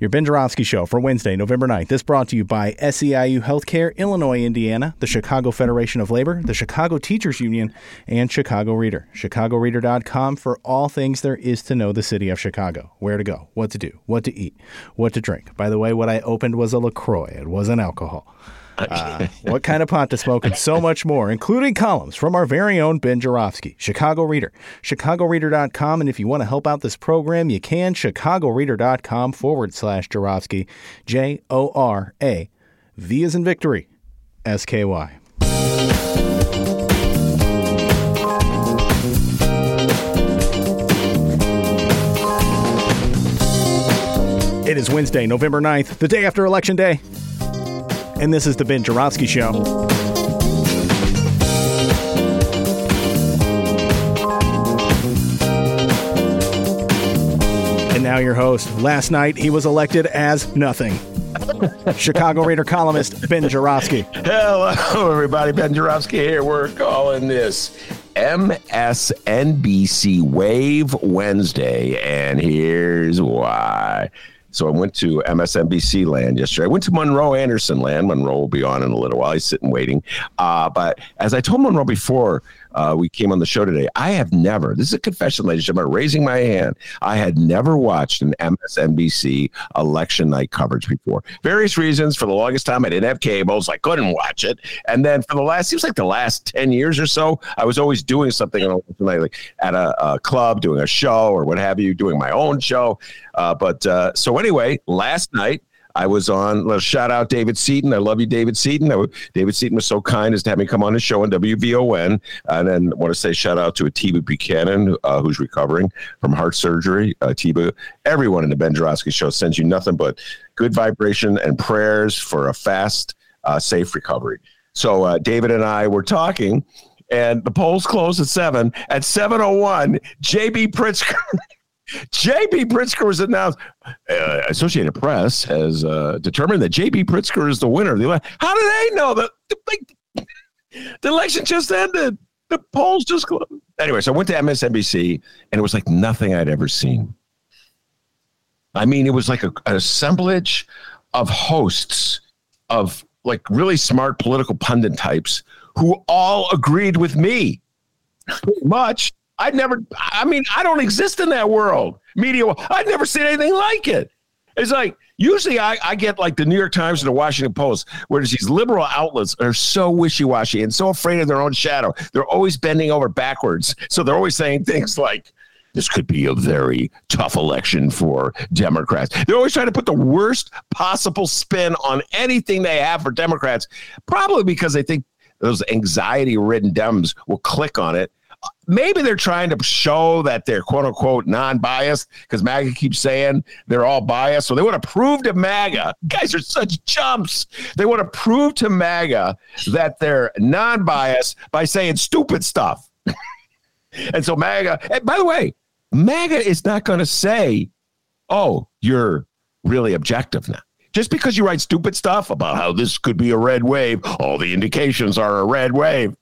Your Ben Joravsky Show for Wednesday, November 9th. This brought to you by SEIU Healthcare, Illinois, Indiana, the Chicago Federation of Labor, the Chicago Teachers Union, and Chicago Reader. ChicagoReader.com for all things there is to know the city of Chicago. Where to go, what to do, what to eat, what to drink. By the way, what I opened was a LaCroix. It wasn't alcohol. Uh, what kind of pot to smoke, and so much more, including columns from our very own Ben Joravsky, Chicago Reader, chicagoreader.com. And if you want to help out this program, you can, chicagoreader.com forward slash Joravsky, J O R A, V is in victory, S K Y. It is Wednesday, November 9th, the day after Election Day and this is The Ben Joravsky Show. And now your host. Last night, he was elected as nothing. Chicago Reader columnist Ben Joravsky. Hello, everybody. Ben Joravsky here. We're calling this MSNBC Wave Wednesday, and here's why. So I went to MSNBC land yesterday. I went to Monroe Anderson land. Monroe will be on in a little while. He's sitting waiting. Uh, but as I told Monroe before, uh, we came on the show today. I have never, this is a confession, ladies and gentlemen, raising my hand. I had never watched an MSNBC election night coverage before. Various reasons. For the longest time, I didn't have cable, so I couldn't watch it. And then for the last, seems like the last 10 years or so, I was always doing something on election night, like at a, a, club, doing a show or what have you, doing my own show. Uh, but uh, so anyway, last night, I was on. Let's shout out David Seaton. I love you, David Seaton. David Seaton was so kind as to have me come on his show on WVON. And then want to say shout out to Atiba Buchanan, uh, who's recovering from heart surgery. Uh, Atiba, everyone in the Ben Joravsky show sends you nothing but good vibration and prayers for a fast, uh, safe recovery. So uh, David and I were talking, and the polls closed at seven. At seven oh one, JB Pritzker. J.B. Pritzker was announced. Uh, Associated Press has uh, determined that J.B. Pritzker is the winner of the election. How do they know that the, the election just ended? The polls just closed. Anyway, so I went to MSNBC, and it was like nothing I'd ever seen. I mean, it was like a, an assemblage of hosts of like really smart political pundit types who all agreed with me. Pretty much I'd never, I mean, I don't exist in that world. Media, I'd never seen anything like it. It's like, usually I, I get like the New York Times and the Washington Post, where these liberal outlets are so wishy washy and so afraid of their own shadow. They're always bending over backwards. So they're always saying things like, this could be a very tough election for Democrats. They're always trying to put the worst possible spin on anything they have for Democrats, probably because they think those anxiety ridden Dems will click on it maybe they're trying to show that they're quote unquote non-biased because MAGA keeps saying they're all biased. So they want to prove to MAGA, guys are such chumps. They want to prove to MAGA that they're non-biased by saying stupid stuff. and so MAGA, and by the way, MAGA is not going to say, oh, you're really objective now. Just because you write stupid stuff about how this could be a red wave, all the indications are a red wave.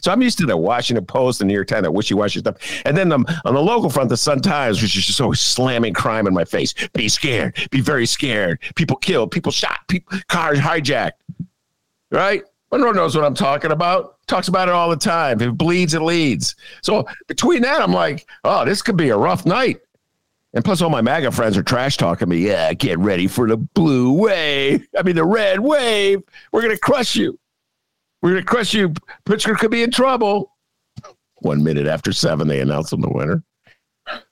So I'm used to the Washington Post, the New York Times, that wishy-washy stuff. And then on the local front, the Sun Times, which is just always slamming crime in my face. Be scared. Be very scared. People killed. People shot. People, cars hijacked. Right? Monroe knows what I'm talking about. Talks about it all the time. If it bleeds, it leads. So between that, I'm like, oh, this could be a rough night. And plus, all my MAGA friends are trash talking me. Yeah, get ready for the blue wave. I mean, the red wave. We're going to crush you. To crush you. Pritzker could be in trouble. One minute after seven, they announce him the winner.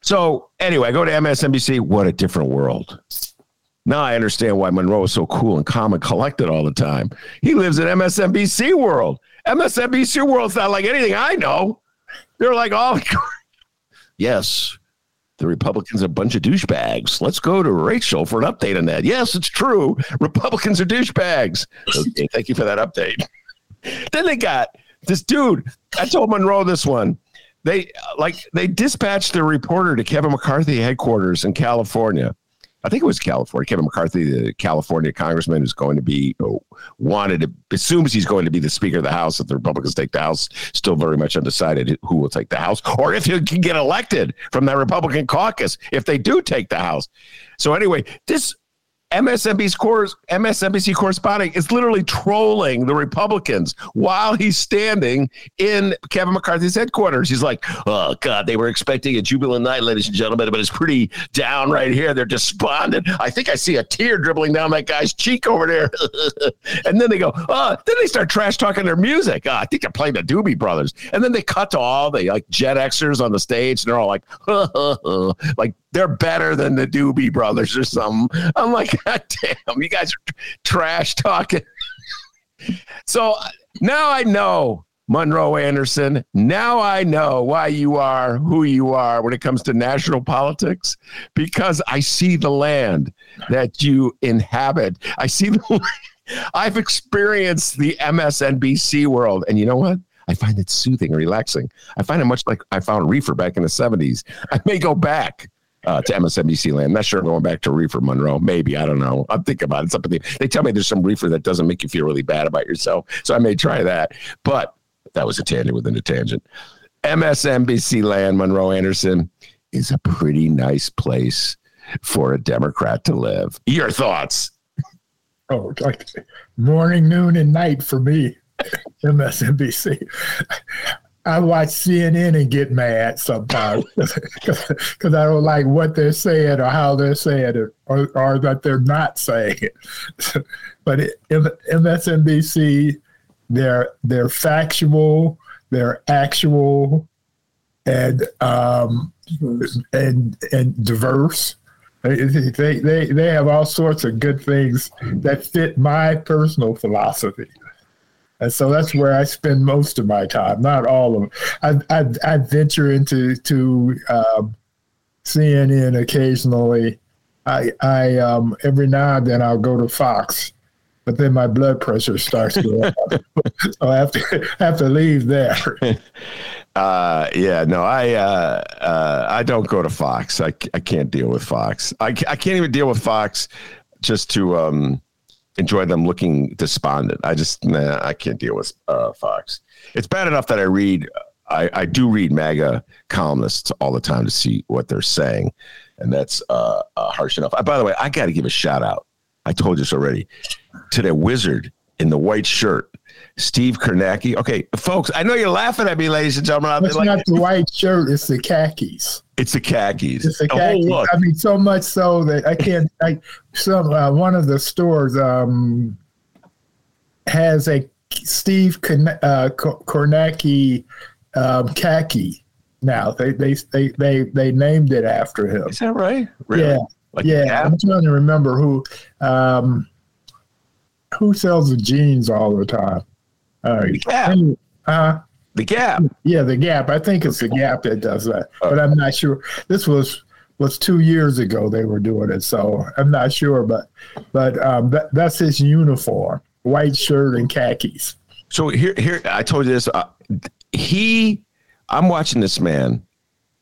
So anyway, I go to MSNBC. What a different world. Now I understand why Monroe is so cool and calm and collected all the time. He lives in MSNBC world. MSNBC world's not like anything I know. They're like, oh, yes, the Republicans are a bunch of douchebags. Let's go to Rachel for an update on that. Yes, it's true. Republicans are douchebags. Okay, thank you for that update. then they got this dude. I told Monroe this one. They like they dispatched their reporter to Kevin McCarthy headquarters in California. I think it was California. Kevin McCarthy, the California congressman, who's going to be wanted to assumes he's going to be the Speaker of the House if the Republicans take the House. Still very much undecided who will take the House or if he can get elected from that Republican caucus if they do take the House. So anyway, this MSNBC's course, MSNBC correspondent is literally trolling the Republicans while he's standing in Kevin McCarthy's headquarters. He's like, "Oh God, they were expecting a jubilant night, ladies and gentlemen, but it's pretty down right here. They're despondent. I think I see a tear dribbling down that guy's cheek over there." and then they go, "Oh," then they start trash talking their music. Oh, I think they're playing the Doobie Brothers, and then they cut to all the like Gen Xers on the stage, and they're all like, like they're better than the Doobie Brothers or something. I'm like, God damn, you guys are trash talking. so uh, now I know, Monroe Anderson, now I know why you are who you are when it comes to national politics, because I see the land that you inhabit. I see the. I've experienced the MSNBC world, and you know what? I find it soothing, and relaxing. I find it much like I found reefer back in the 70s. I may go back uh, to MSNBC land. Not sure I'm going back to reefer Monroe. Maybe I don't know. I'm thinking about it. Something they tell me there's some reefer that doesn't make you feel really bad about yourself, so I may try that. But that was a tangent within a tangent. MSNBC land, Monroe Anderson is a pretty nice place for a Democrat to live. Your thoughts? Oh, like morning, noon, and night for me. MSNBC. I watch CNN and get mad sometimes because I don't like what they're saying or how they're saying it or, or that they're not saying it. but it, MSNBC, they're they're factual, they're actual, and um, and and diverse. They, they they have all sorts of good things that fit my personal philosophy. And so that's where I spend most of my time, not all of it. I, I, I venture into to um, CNN occasionally. I, I um, every now and then I'll go to Fox, but then my blood pressure starts going up, so I have to have to leave there. Uh, yeah, no, I uh, uh, I don't go to Fox. I, I can't deal with Fox. I, I can't even deal with Fox just to um, enjoy them looking despondent. I just nah, I can't deal with uh, Fox. It's bad enough that I read I, I do read MAGA columnists all the time to see what they're saying, and that's uh, uh, harsh enough. by the way, I got to give a shout out. I told you this already to that wizard in the white shirt Steve Kornacki. Okay, folks, I know you're laughing at me, ladies and gentlemen. It's like, not the white shirt; it's the khakis. It's the khakis. It's the, the khakis. I mean, so much so that I can't. I some uh, one of the stores um, has a Steve uh, Kornacki um, khaki. Now they, they they they they named it after him. Is that right? Really? Yeah. Like yeah, I'm trying to remember who um, who sells the jeans all the time. Uh, the Gap. Uh, the Gap. Yeah, the Gap. I think it's the Gap that does that, oh. but I'm not sure. This was was two years ago they were doing it, so I'm not sure. But but um, that, that's his uniform: white shirt and khakis. So here, here, I told you this. Uh, he, I'm watching this man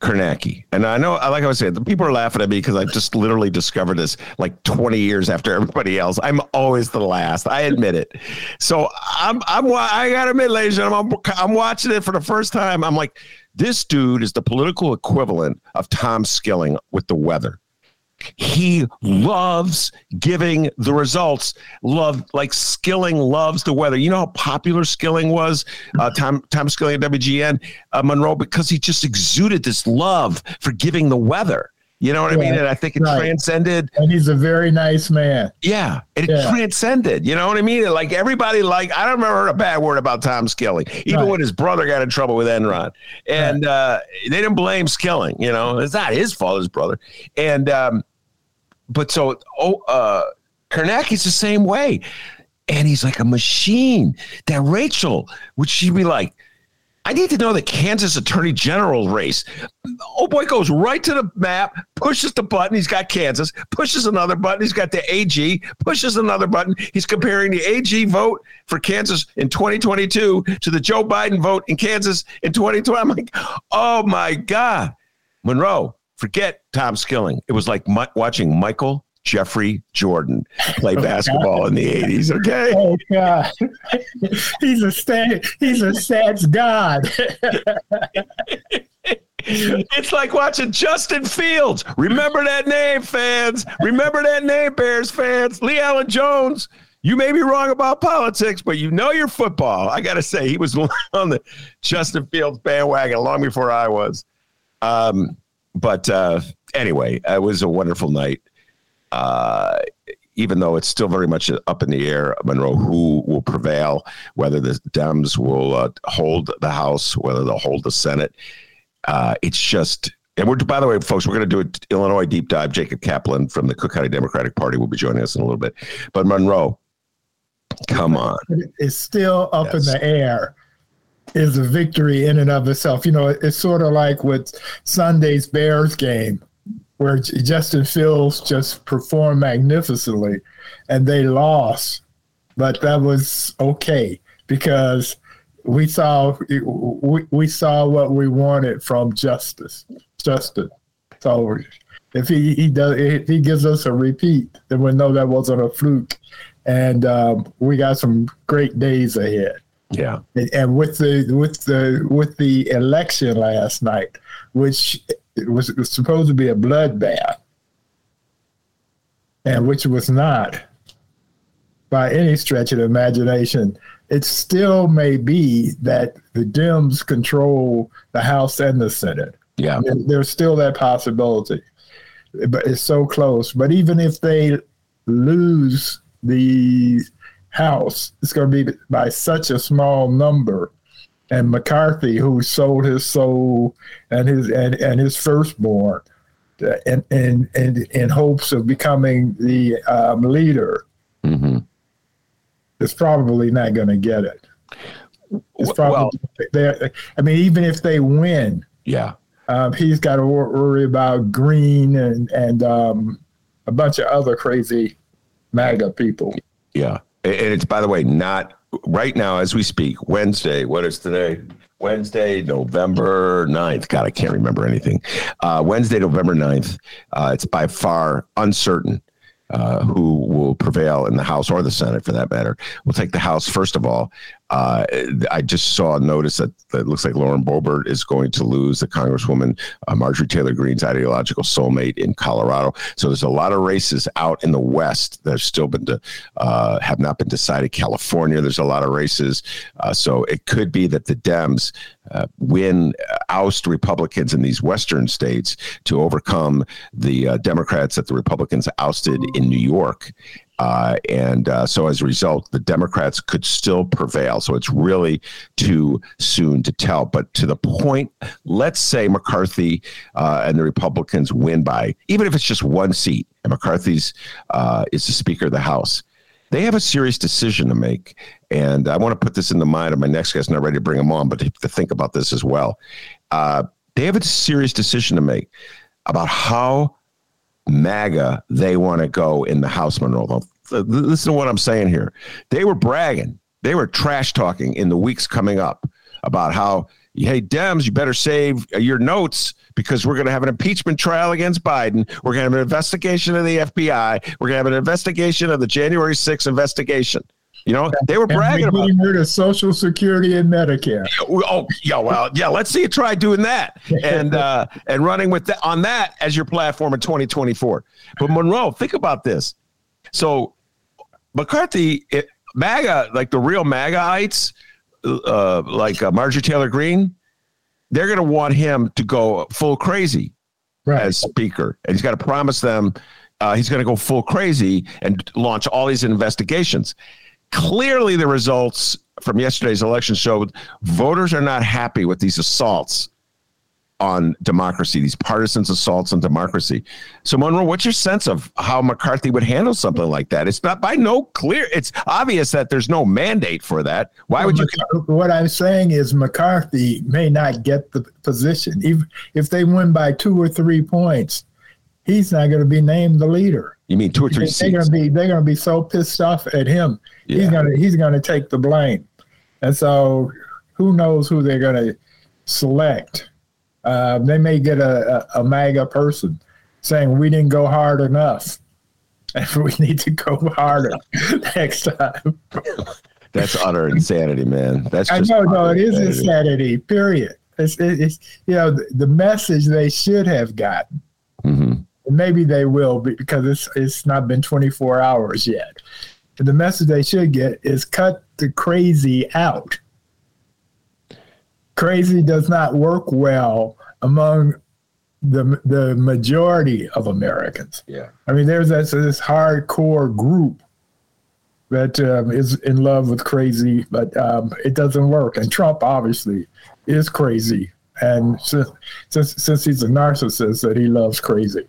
Kornacki. And I know, like I was saying, the people are laughing at me because I just literally discovered this like 20 years after everybody else. I'm always the last. I admit it. So I'm, I'm, I gotta admit, ladies and gentlemen, I'm, I'm watching it for the first time. I'm like, this dude is the political equivalent of Tom Skilling with the weather he loves giving the results. Love like Skilling loves the weather. You know how popular Skilling was, uh, Tom Tom Skilling at WGN uh, Monroe, because he just exuded this love for giving the weather. You know what yeah, I mean? And I think it right. transcended. And he's a very nice man. Yeah, it yeah. transcended. You know what I mean? Like everybody, like I don't remember a bad word about Tom Skilling, even right. when his brother got in trouble with Enron, and right. uh, they didn't blame Skilling. You know, it's not his fault, his brother. And um, but so, oh, uh, Kornacki's the same way, and he's like a machine. That Rachel would she be like? I need to know the Kansas Attorney General race. Oh boy goes right to the map, pushes the button. He's got Kansas, pushes another button. He's got the AG, pushes another button. He's comparing the AG vote for Kansas in 2022 to the Joe Biden vote in Kansas in 2020. I'm like, oh my God. Monroe, forget Tom Skilling. It was like my, watching Michael Jeffrey Jordan play basketball in the 80s. Okay. Oh God. he's a stat he's a stats god. it's like watching Justin Fields. Remember that name, fans. Remember that name, Bears fans. Lee Allen Jones. You may be wrong about politics, but you know your football. I got to say, he was on the Justin Fields bandwagon long before I was. Um, but uh, anyway, it was a wonderful night uh, even though it's still very much up in the air, Monroe, who will prevail, whether the Dems will uh, hold the House, whether they'll hold the Senate. Uh, it's just, and we're, by the way, folks, we're going to do an Illinois deep dive. Jacob Kaplan from the Cook County Democratic Party will be joining us in a little bit. But Monroe, come on. It's still up yes. in the air is a victory in and of itself. You know, it's sort of like with Sunday's Bears game where Justin Fields just performed magnificently and they lost. But that was okay because we saw we, we saw what we wanted from Justice. Justin. So if he, he does if he gives us a repeat, then we know that wasn't a fluke. And um, we got some great days ahead. Yeah. And, and with the with the with the election last night, which was, was supposed to be a bloodbath, and which was not by any stretch of the imagination. It still may be that the Dems control the House and the Senate. Yeah. There's still that possibility, but it's so close. But even if they lose the House, it's going to be by such a small number and McCarthy, who sold his soul and his and, and his firstborn, in, in, in, in hopes of becoming the um, leader, mm-hmm. is probably not going to get it. It's probably well, I mean, even if they win, yeah, um, he's got to worry about Greene and and um, a bunch of other crazy MAGA people. Yeah, and it's by the way not right now as we speak, Wednesday, what is today? Wednesday, November 9th. God, I can't remember anything. Uh, Wednesday, November 9th. Uh, it's by far uncertain uh, who will prevail in the House or the Senate for that matter. We'll take the House first of all. Uh, I just saw a notice that, that looks like Lauren Boebert is going to lose the Congresswoman uh, Marjorie Taylor Greene's ideological soulmate in Colorado. So there's a lot of races out in the West that have still been to, uh, have not been decided. California, there's a lot of races. Uh, so it could be that the Dems uh, win, uh, oust Republicans in these Western states to overcome the Democrats that the Republicans ousted in New York. Uh, and uh, so as a result, the Democrats could still prevail. So it's really too soon to tell. But to the point, let's say McCarthy uh, and the Republicans win by, even if it's just one seat, and McCarthy's uh, is the Speaker of the House. They have a serious decision to make. And I want to put this in the mind of my next guest, not ready to bring him on, but to, think about this as well. Uh, they have a serious decision to make about how MAGA they want to go in the House Monroe. Listen to what I'm saying here. They were bragging, they were trash talking in the weeks coming up about how, hey, Dems, you better save uh, your notes because we're going to have an impeachment trial against Biden. We're going to have an investigation of the FBI. We're going to have an investigation of the January 6th investigation. You know, they were bragging about rid of Social Security and Medicare. Oh, yeah, well, yeah. Let's see you try doing that and uh, and running with that on that as your platform in 2024. But Monroe, think about this. So McCarthy, it, MAGA, like the real MAGAites, uh, like uh, Marjorie Taylor Greene, they're going to want him to go full crazy right. as speaker, and he's got to promise them uh, he's going to go full crazy and launch all these investigations clearly the results from yesterday's election showed voters are not happy with these assaults on democracy, these partisan assaults on democracy. So, Monroe, what's your sense of how McCarthy would handle something like that? It's not by no clear. It's obvious that there's no mandate for that. Why would you? What I'm saying is McCarthy may not get the position. If if they win by two or three points, he's not going to be named the leader. You mean two or three they're seats? Going to be, they're going to be so pissed off at him. Yeah. He's going to he's going to take the blame, and so who knows who they're going to select. Uh, they may get a, a, a MAGA person saying we didn't go hard enough, and we need to go harder next time. That's utter insanity, man. That's I know, no, it is insanity. Period. It's, it- it's you know the, the message they should have gotten. Maybe they will because it's it's not been 24 hours yet. The message they should get is cut the crazy out. Crazy does not work well among the the majority of Americans. Yeah. I mean, there's this, this hardcore group that um, is in love with crazy, but um, it doesn't work. And Trump obviously is crazy, and since since, since he's a narcissist, that he loves crazy.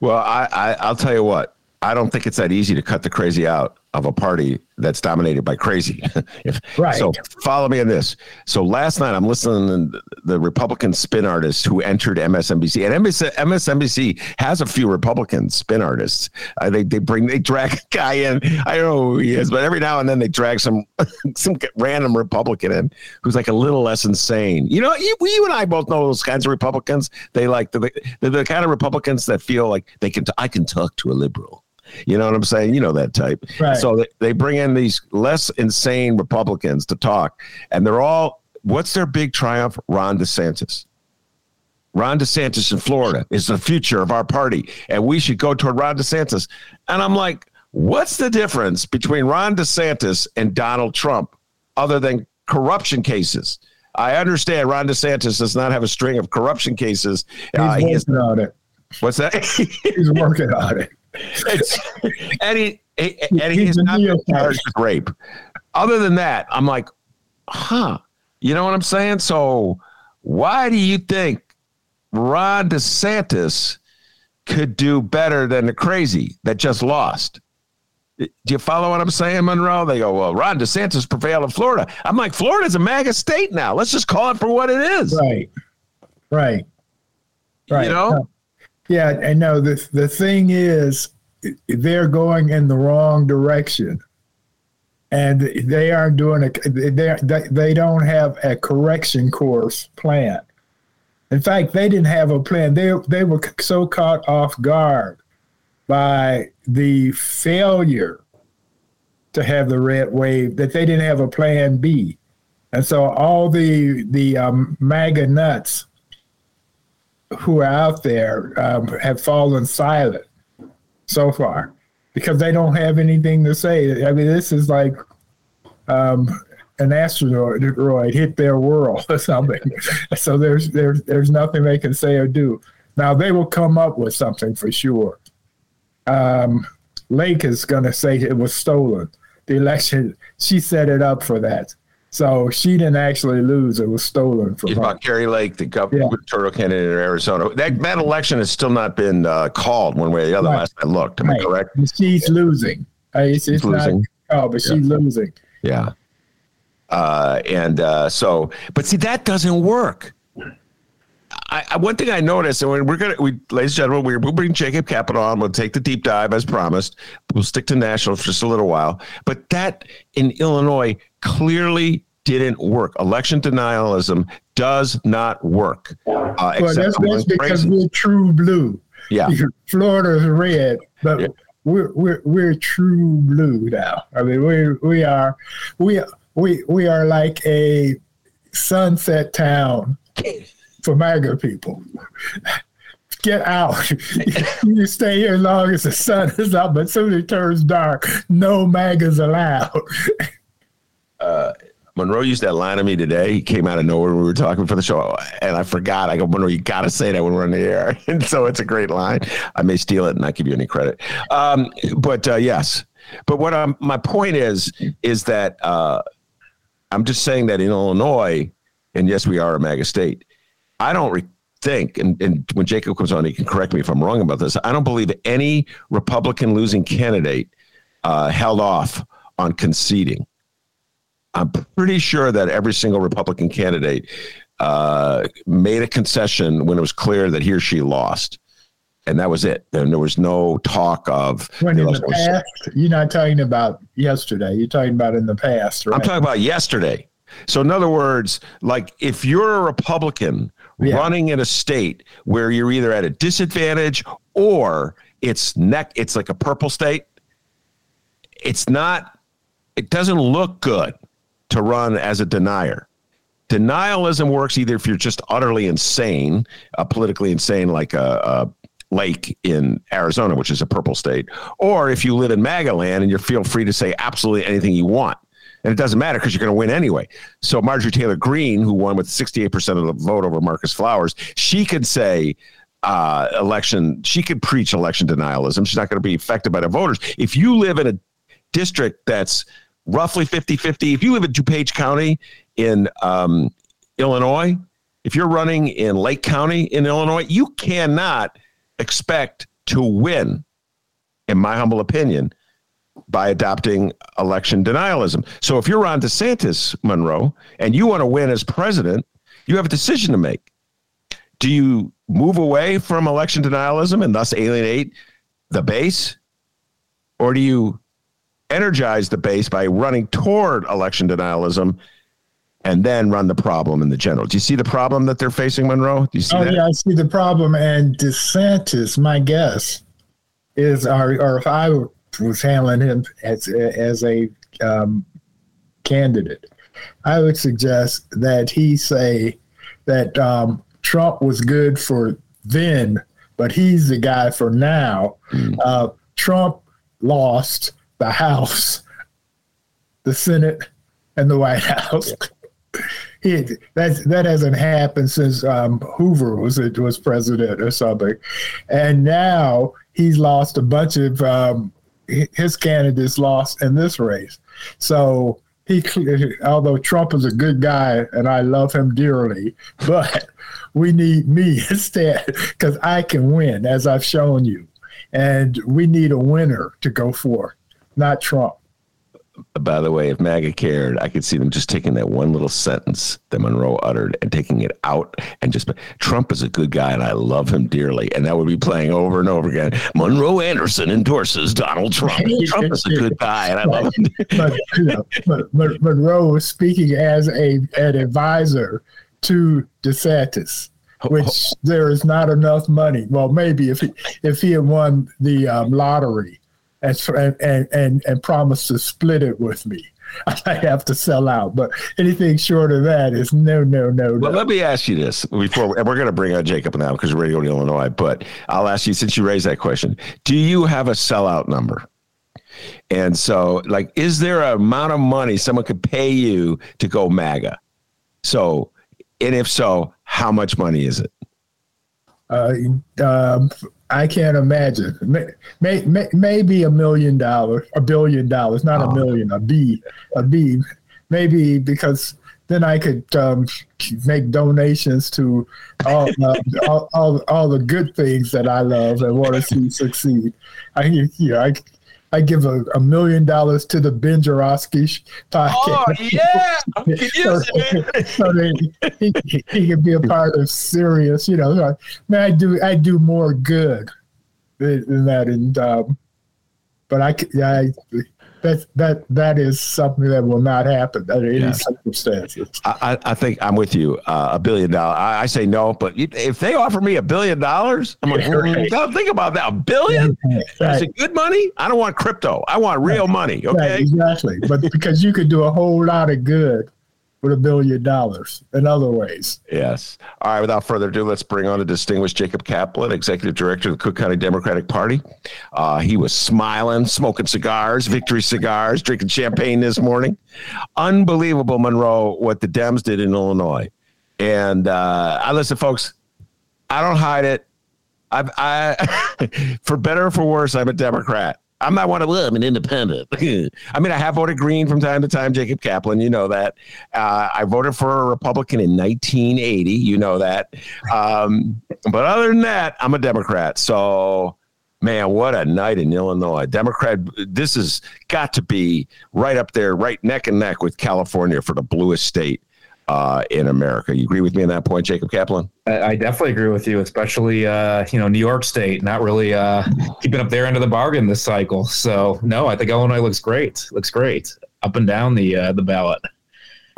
Well, I, I I'll tell you what. I don't think it's that easy to cut the crazy out of a party that's dominated by crazy. if, Right. So follow me on this. So last night I'm listening to the Republican spin artists who entered MSNBC, and MS, MSNBC has a few Republican spin artists. Uh, they they bring they drag a guy in. I don't know who he is, but every now and then they drag some some random Republican in who's like a little less insane. You know, you, you and I both know those kinds of Republicans. They like the they're the kind of Republicans that feel like they can. T- I can talk to a liberal. You know what I'm saying? You know that type. Right. So they, bring in these less insane Republicans to talk, and they're all. What's their big triumph? Ron DeSantis. Ron DeSantis in Florida is the future of our party, and we should go toward Ron DeSantis. And I'm like, what's the difference between Ron DeSantis and Donald Trump, other than corruption cases? I understand Ron DeSantis does not have a string of corruption cases. He's Uh, he working on it. what's that? He's working on it. It's, and he, he and He's he's not charged with rape. Other than that, I'm like, huh? You know what I'm saying? So why do you think Ron DeSantis could do better than the crazy that just lost? Do you follow what I'm saying, Monroe? They go, well, Ron DeSantis prevailed in Florida. I'm like, Florida's a MAGA state now. Let's just call it for what it is. Right. Right. Right. You know? Yeah, and no, the the thing is, they're going in the wrong direction, and they aren't doing a. They they don't have a correction course plan. In fact, they didn't have a plan. They they were so caught off guard by the failure to have the red wave that they didn't have a plan B, and so all the the um, MAGA nuts who are out there um, have fallen silent so far because they don't have anything to say. I mean, this is like um, an asteroid hit their world or something. so there's there's there's nothing they can say or do. Now they will come up with something for sure. Um, Lake is going to say it was stolen. The election, she set it up for that. So she didn't actually lose; it was stolen from It's her. about Kari Lake, the Yeah. gubernatorial candidate in Arizona. That that election has still not been uh, called one way or the other. Right. Last I looked, am I Right. correct? And She's losing. Uh, It's, it's losing. not, oh, but she's losing. Yeah. Uh, and uh, so, but see, that doesn't work. I, I, one thing I noticed, and we're gonna, we, ladies and gentlemen, we, we'll bring Jacob Kaplan on. We'll take the deep dive as promised. We'll stick to national for just a little while. But that in Illinois clearly didn't work. Election denialism does not work. Uh, Well, except that's, that's because crazy- we're true blue. yeah. Florida's red, but Yeah. we're, we're we're true blue now. I mean, we we are we we we are like a sunset town for MAGA people. Get out. you stay here as long as the sun is up, but soon it turns dark. No MAGAs allowed. Monroe used that line to me today. He came out of nowhere when we were talking for the show, and I forgot. I go, Monroe, you got to say that when we're on the air. And so it's a great line. I may steal it and not give you any credit. Um, but uh, yes, but what I'm, my point is, is that uh, I'm just saying that in Illinois, and yes, we are a mega state. I don't re- think, and, and when Jacob comes on, he can correct me if I'm wrong about this. I don't believe any Republican losing candidate uh, held off on conceding. I'm pretty sure that every single Republican candidate uh, made a concession when it was clear that he or she lost. And that was it. And there was no talk of. When in the past, you're not talking about yesterday. You're talking about in the past, right? I'm talking about yesterday. So, in other words, like if you're a Republican yeah. running in a state where you're either at a disadvantage or it's neck, it's like a purple state. It's not. It doesn't look good to run as a denier. Denialism works either if you're just utterly insane, uh, politically insane, like a, a, lake in Arizona, which is a purple state, or if you live in MAGA land and you feel free to say absolutely anything you want. And it doesn't matter because you're going to win anyway. So Marjorie Taylor Greene, who won with 68% of the vote over Marcus Flowers, she could say, uh, election, she could preach election denialism. She's not going to be affected by the voters. If you live in a district that's roughly 50 50, if you live in DuPage County in um, Illinois, if you're running in Lake County in Illinois, you cannot expect to win, in my humble opinion, by adopting election denialism. So if you're Ron DeSantis, Monroe, and you want to win as president, you have a decision to make. Do you move away from election denialism and thus alienate the base? Or do you energize the base by running toward election denialism and then run the problem in the general. Do you see the problem that they're facing, Monroe? Do you see oh, that? yeah, I see the problem. And DeSantis, my guess is, or, or if I was handling him as, as a um, candidate, I would suggest that he say that um, Trump was good for then, but he's the guy for now. Mm. Uh, Trump lost the House, the Senate, and the White House. He, that that hasn't happened since um, Hoover was was president or something, and now he's lost a bunch of um, his candidates lost in this race. So he, although Trump is a good guy and I love him dearly, but we need me instead because I can win as I've shown you, and we need a winner to go for, not Trump by the way, if MAGA cared, I could see them just taking that one little sentence that Monroe uttered and taking it out and just Trump is a good guy and I love him dearly. And that would be playing over and over again. Monroe Anderson endorses Donald Trump. Trump is a good guy and I love him. but, you know, but, but Monroe was speaking as a an advisor to DeSantis which there is not enough money. Well, maybe if he if he had won the um, lottery, and and and and promise to split it with me. I have to sell out, but anything short of that is no, no, no. Well, no. let me ask you this before, and we're going to bring on Jacob now because we're ready to go to Illinois. But I'll ask you since you raised that question: Do you have a sellout number? And so, like, is there an amount of money someone could pay you to go MAGA? So, and if so, how much money is it? Uh, um, I can't imagine. May, may, may, maybe a million dollars, a billion dollars, not oh. a million, a B, a B. Maybe because then I could um, make donations to all, uh, all, all, all, the good things that I love and want to see succeed. I, you know, I, I give a, a million dollars to the Ben Joravsky podcast. Oh yeah, so, so that he, he, he can be a part of Sirius. You know, man, I do I do more good than that, and um, but I, I that that that is something that will not happen under any yeah. circumstances. I, I think I'm with you. Uh, a billion dollars. I, I, say no, but if they offer me a billion dollars, I'm like, right. think about that. A billion? Right. Is it good money? I don't want crypto. I want real right. money. Okay, exactly. But because you could do a whole lot of good with a billion dollars in other ways. Yes. All right. Without further ado, let's bring on the distinguished Jacob Kaplan, Executive Director of the Cook County Democratic Party. Uh, he was smiling, smoking cigars, victory cigars, drinking champagne this morning. Unbelievable, Monroe, what the Dems did in Illinois. And uh, I listen, folks, I don't hide it. I've, I, for better or for worse, I'm a Democrat. I'm not one of them. I'm an independent. I mean, I have voted green from time to time, Jacob Kaplan. You know that. Uh, I voted for a Republican in 1980. You know that. Um, but other than that, I'm a Democrat. So, man, what a night in Illinois. Democrat, this has got to be right up there, right neck and neck with California for the bluest state uh, in America. You agree with me on that point, Jacob Kaplan? I, definitely agree with you, especially uh, you know New York State not really uh, keeping up their end of the bargain this cycle. So no, I think Illinois looks great. Looks great up and down the uh, the ballot.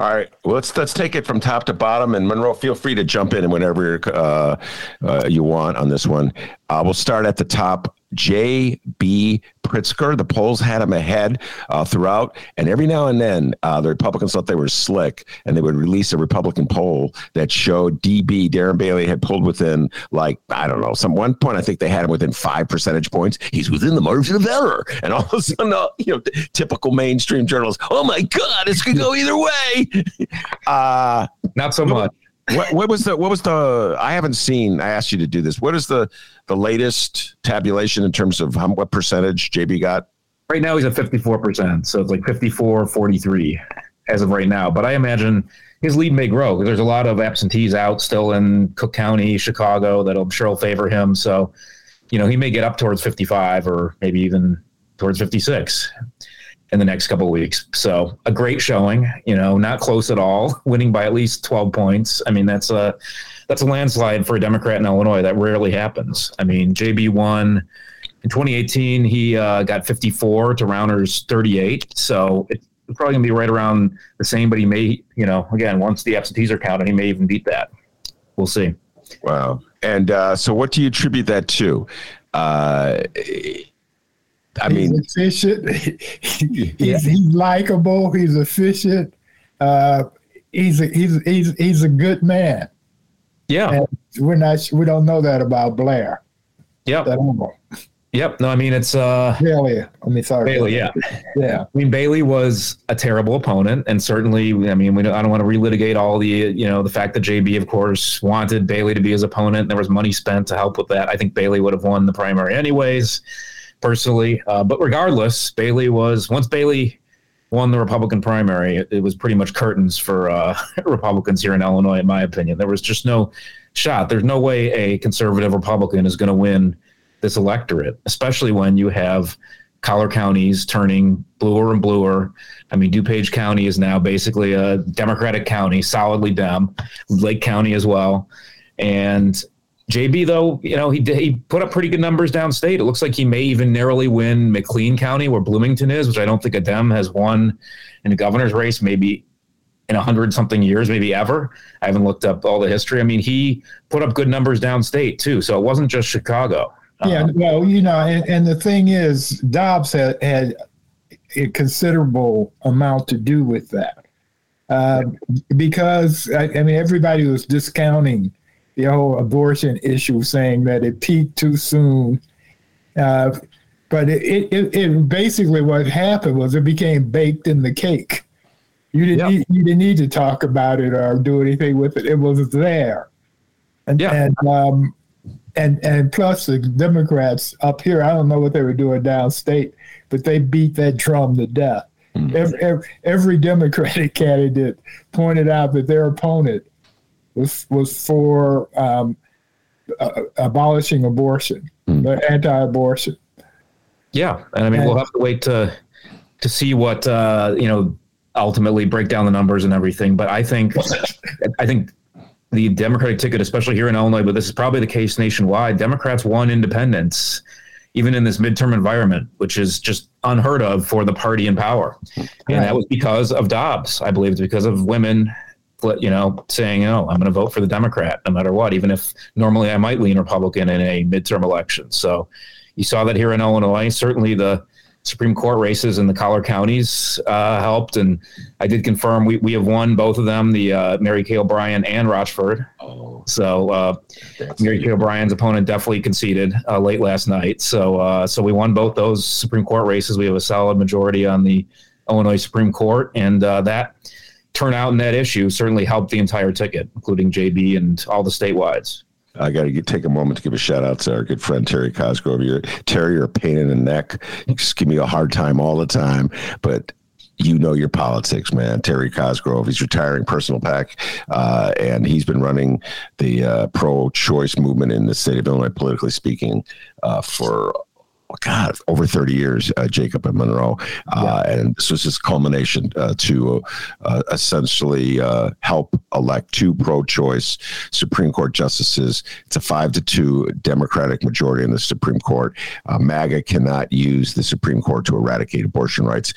All right, well, let's let's take it from top to bottom, and Monroe, feel free to jump in whenever uh, uh, you want on this one. Uh, we'll start at the top. J.B. Pritzker. The polls had him ahead uh, throughout, and every now and then uh, the Republicans thought they were slick, and they would release a Republican poll that showed DB Darren Bailey had pulled within like I don't know some one point. I think they had him within five percentage points. He's within the margin of error, and all of a sudden, uh, you know, typical mainstream journalists. Oh my God, this could go either way. Uh, Not so much. What, what was the what was the I haven't seen I asked you to do this. What is the the latest tabulation in terms of how, what percentage JB got? Right now he's at 54%. So it's like 54 43 as of right now. But I imagine his lead may grow there's a lot of absentees out still in Cook County, Chicago that I'm sure will favor him. So, you know, he may get up towards 55 or maybe even towards 56 in the next couple weeks. So a great showing, you know, not close at all, winning by at least 12 points. I mean, that's a that's a landslide for a Democrat in Illinois. That rarely happens. I mean, JB won in 2018. He uh, got 54 to Rauner's 38. So it's probably gonna be right around the same. But he may, you know, again, once the absentees are counted, he may even beat that. We'll see. Wow. And uh, so, what do you attribute that to? Uh, I mean, he's efficient. he's, yeah. he's likable. He's efficient. Uh, he's a, he's he's he's a good man. Yeah, and we're not we don't know that about Blair. Yep. Yep. No, I mean it's uh Bailey. I mean sorry. Bailey, yeah. Yeah. I mean Bailey was a terrible opponent and certainly I mean we don't, I don't want to relitigate all the you know the fact that JB of course wanted Bailey to be his opponent. There was money spent to help with that. I think Bailey would have won the primary anyways personally. Uh, but regardless, Bailey was once Bailey won the Republican primary, it, it was pretty much curtains for uh, Republicans here in Illinois, in my opinion. There was just no shot. There's no way a conservative Republican is going to win this electorate, especially when you have collar counties turning bluer and bluer. I mean, DuPage County is now basically a Democratic county, solidly Dem. Lake County as well, and JB though, you know, he he put up pretty good numbers downstate. It looks like he may even narrowly win McLean County, where Bloomington is, which I don't think a Dem has won in a governor's race, maybe in a hundred something years, maybe ever. I haven't looked up all the history. I mean, he put up good numbers downstate too, so it wasn't just Chicago. Yeah, um, well, you know, and, and, the thing is, Dobbs had had a considerable amount to do with that, uh, because I, I mean, everybody was discounting the whole abortion issue, saying that it peaked too soon. Uh, but it, it, it, basically what happened was it became baked in the cake. You didn't yep. need, you didn't need to talk about it or do anything with it. It was there, and yeah. and um, and and plus the Democrats up here, I don't know what they were doing downstate, but they beat that drum to death. Mm-hmm. Every, every, every Democratic candidate pointed out that their opponent was was for um, uh, abolishing abortion, mm. anti-abortion. Yeah, and I mean and, we'll have to wait to to see what uh, you know ultimately break down the numbers and everything. But I think I think the Democratic ticket, especially here in Illinois, but this is probably the case nationwide. Democrats won independents, even in this midterm environment, which is just unheard of for the party in power. And that was because of Dobbs. I believe it's because of women you know, saying, "Oh, I'm going to vote for the Democrat no matter what," even if normally I might lean Republican in a midterm election. So, you saw that here in Illinois. Certainly, the Supreme Court races in the collar counties uh, helped, and I did confirm we, we have won both of them, the uh, Mary Kay O'Brien and Rochford. Oh, so uh, Mary Kay O'Brien's opponent definitely conceded uh, late last night. So uh, so we won both those Supreme Court races. We have a solid majority on the Illinois Supreme Court, and uh, that turnout in that issue certainly helped the entire ticket, including JB and all the statewides. I got to take a moment to give a shout out to our good friend Terry Cosgrove. You're, Terry, you're a pain in the neck. You just give me a hard time all the time, but you know your politics, man. Terry Cosgrove, he's retiring Personal PAC, uh, and he's been running the uh, pro-choice movement in the state of Illinois, politically speaking, uh, for God, over 30 years, uh, Jacob and Monroe. Uh, yeah. And this was his culmination uh, to uh, essentially uh, help elect two pro choice Supreme Court justices. It's a five to two Democratic majority in the Supreme Court. Uh, MAGA cannot use the Supreme Court to eradicate abortion rights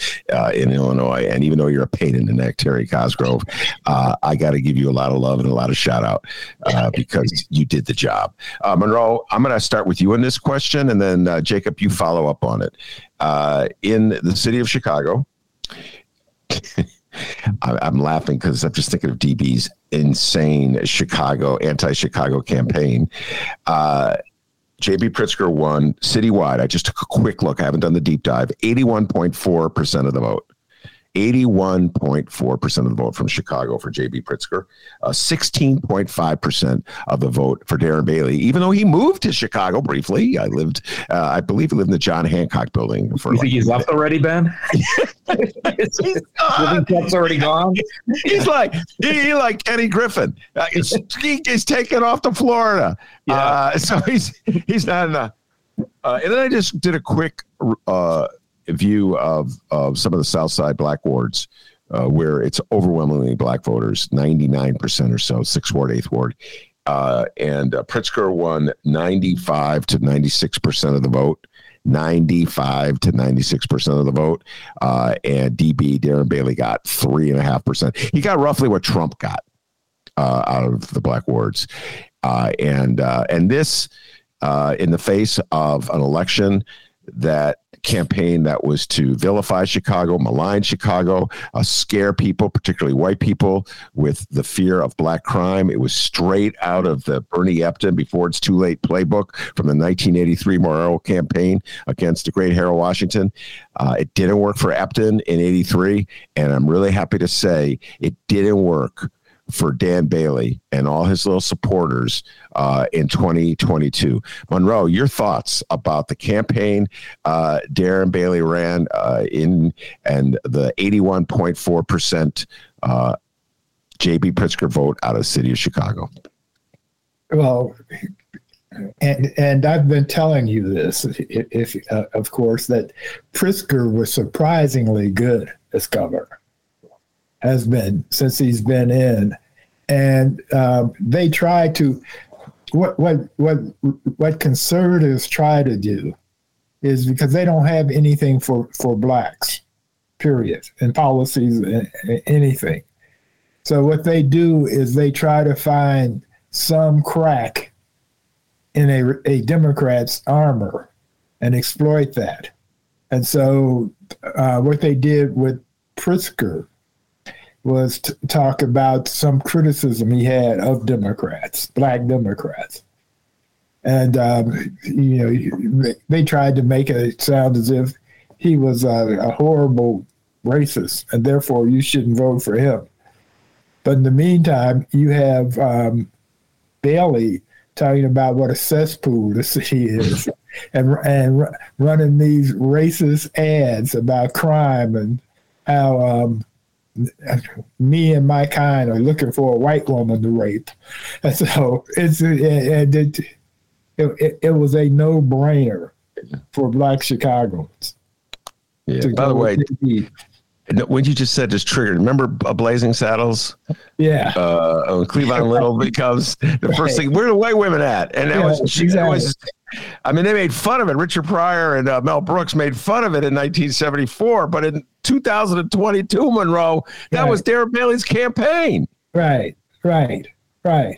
in Illinois. And even though you're a pain in the neck, Terry Cosgrove, I got to give you a lot of love and a lot of shout out because you did the job. Monroe, I'm going to start with you on this question, and then Jacob, you follow up on it. Uh, in the city of Chicago, I'm laughing because I'm just thinking of DB's insane Chicago anti-Chicago campaign. Uh, JB Pritzker won citywide. I just took a quick look. I haven't done the deep dive. 81.4% of the vote. 81.4% of the vote from Chicago for J.B. Pritzker, uh, 16.5% of the vote for Darren Bailey, even though he moved to Chicago briefly. I lived, uh, I believe he lived in the John Hancock building. For you like, think he's left already, Ben? he's Living already gone? He's like, he, like Kenny Griffin. Uh, he's, he, he's taken off to Florida. Yeah. Uh, so he's, he's not in the, uh, and then I just did a quick uh, view of, of some of the South Side black wards uh, where it's overwhelmingly black voters, 99% or so, sixth ward, eighth ward. Uh, and uh, Pritzker won 95 to 96% of the vote. 95 to 96% of the vote. Uh, and DB, Darren Bailey, got 3.5%. He got roughly what Trump got uh, out of the black wards. Uh, and, uh, and this, uh, in the face of an election that campaign that was to vilify Chicago, malign Chicago, uh, scare people, particularly white people, with the fear of black crime. It was straight out of the Bernie Epton before it's too late playbook from the 1983 mayoral campaign against the great Harold Washington. Uh, it didn't work for Epton in 83, and I'm really happy to say it didn't work for Dan Bailey and all his little supporters uh, in 2022. Monroe, your thoughts about the campaign uh, Darren Bailey ran uh, in and the 81.4% uh, JB Pritzker vote out of the city of Chicago? Well, and and I've been telling you this, if, if uh, of course, that Pritzker was surprisingly good as governor has been since he's been in, and um, they try to what what what what conservatives try to do is because they don't have anything for for blacks, period, and policies anything. So what they do is they try to find some crack in a, a Democrat's armor and exploit that. And so uh, what they did with Pritzker was to talk about some criticism he had of Democrats, black Democrats. And, um, you know, they tried to make it sound as if he was a, a horrible racist and therefore you shouldn't vote for him. But in the meantime, you have um, Bailey talking about what a cesspool the city is and, and running these racist ads about crime and how um, me and my kind are looking for a white woman to rape. And so it's it, it, it, it was a no brainer for black Chicagoans. Yeah. By the way, when you just said just triggered, remember Blazing Saddles? Yeah. Uh, Cleavon Little becomes the right. first thing. Where are the white women at? And that yeah, was, exactly. that was I mean, they made fun of it. Richard Pryor and uh, Mel Brooks made fun of it in 1974, but in 2022, Monroe, that right. was Darren Bailey's campaign. Right, right, right.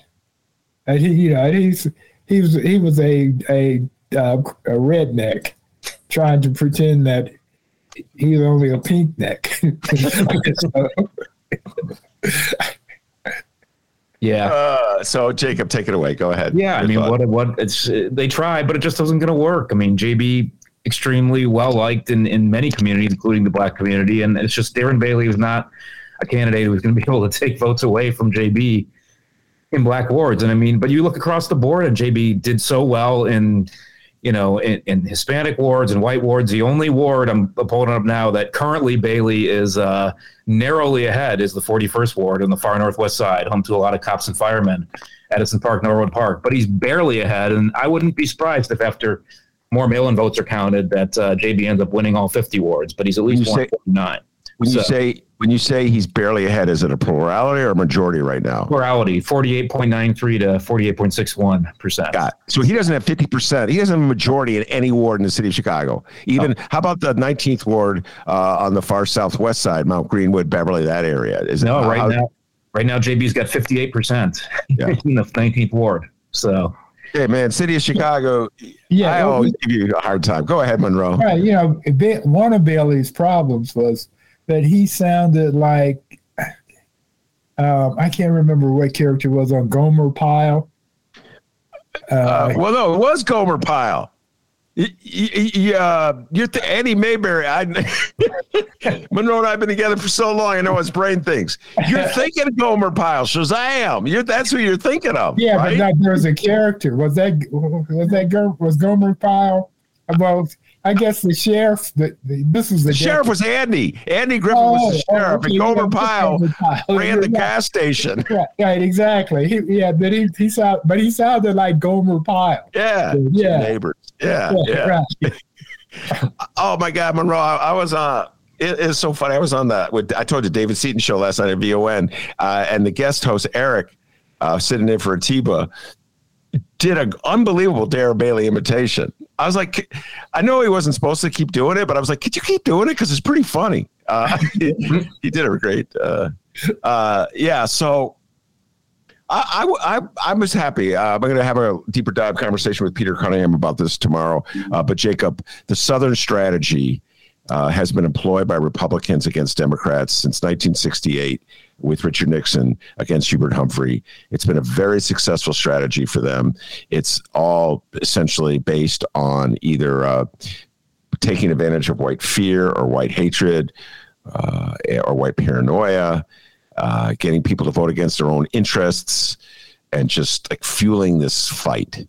And he, you know, he's he was he was a a, uh, a redneck trying to pretend that he's only a pink neck. Yeah. Uh, so Jacob, take it away. Go ahead. Yeah. Your I mean, thought. what what it's they tried, but it just wasn't going to work. I mean, JB extremely well liked in in many communities, including the black community, and it's just Darren Bailey was not a candidate who was going to be able to take votes away from JB. in black wards. And I mean, but you look across the board, and JB did so well in you know, in, in, Hispanic wards and white wards. The only ward I'm pulling up now that currently Bailey is uh, narrowly ahead is the 41st ward on the far northwest side, home to a lot of cops and firemen, Edison Park, Norwood Park. But he's barely ahead, and I wouldn't be surprised if after more mail-in votes are counted that uh, JB ends up winning all 50 wards. But he's at least 149. When you say when you say he's barely ahead, is it a plurality or a majority right now? Plurality, forty-eight point nine three to forty-eight point six one percent. Got so he doesn't have fifty percent. He doesn't have a majority in any ward in the city of Chicago. Even oh. how about the nineteenth ward uh, on the far southwest side, Mount Greenwood, Beverly, that area? Is no, it, right how, now, right now JB's got fifty-eight percent yeah. in the nineteenth ward. So Hey man, city of Chicago. Yeah, I always give you a hard time. Go ahead, Monroe. Right, you know, one of Bailey's problems was that he sounded like um, I can't remember what character was on Gomer Pyle. Uh, uh, well, no, it was Gomer Pyle. Yeah, you're th- Andy Mayberry. I, Monroe and I've been together for so long. I know his brain thinks. You're thinking of Gomer Pyle, Shazam. You're that's who you're thinking of. Yeah, right? but there was a character. Was that was that girl was Gomer Pyle? Well, I guess the sheriff. The, the this was the, the sheriff was Andy. Andy Griffith oh, was the oh, sheriff, okay, and Gomer Pyle ran the gas station. Right, right exactly. He, yeah, but he he sounded, but he sounded like Gomer Pyle. Yeah, yeah, neighbors. Yeah, yeah. yeah. Right. oh my God, Monroe! I, I was uh it is so funny. I was on the with I told you David Seaton show last night at VON, uh, and the guest host Eric uh, sitting in for Atiba did an unbelievable Darren Bailey imitation. I was like, I know he wasn't supposed to keep doing it, but I was like, could you keep doing it? Because it's pretty funny. Uh, he, he, did a great. Uh, uh, yeah. So I, I, I, I was happy. Uh, I'm going to have a deeper dive conversation with Peter Cunningham about this tomorrow. Uh, but Jacob, the Southern strategy uh, has been employed by Republicans against Democrats since 1968 with Richard Nixon against Hubert Humphrey. It's been a very successful strategy for them. It's all essentially based on either uh, taking advantage of white fear or white hatred uh, or white paranoia, uh, getting people to vote against their own interests, and just like fueling this fight.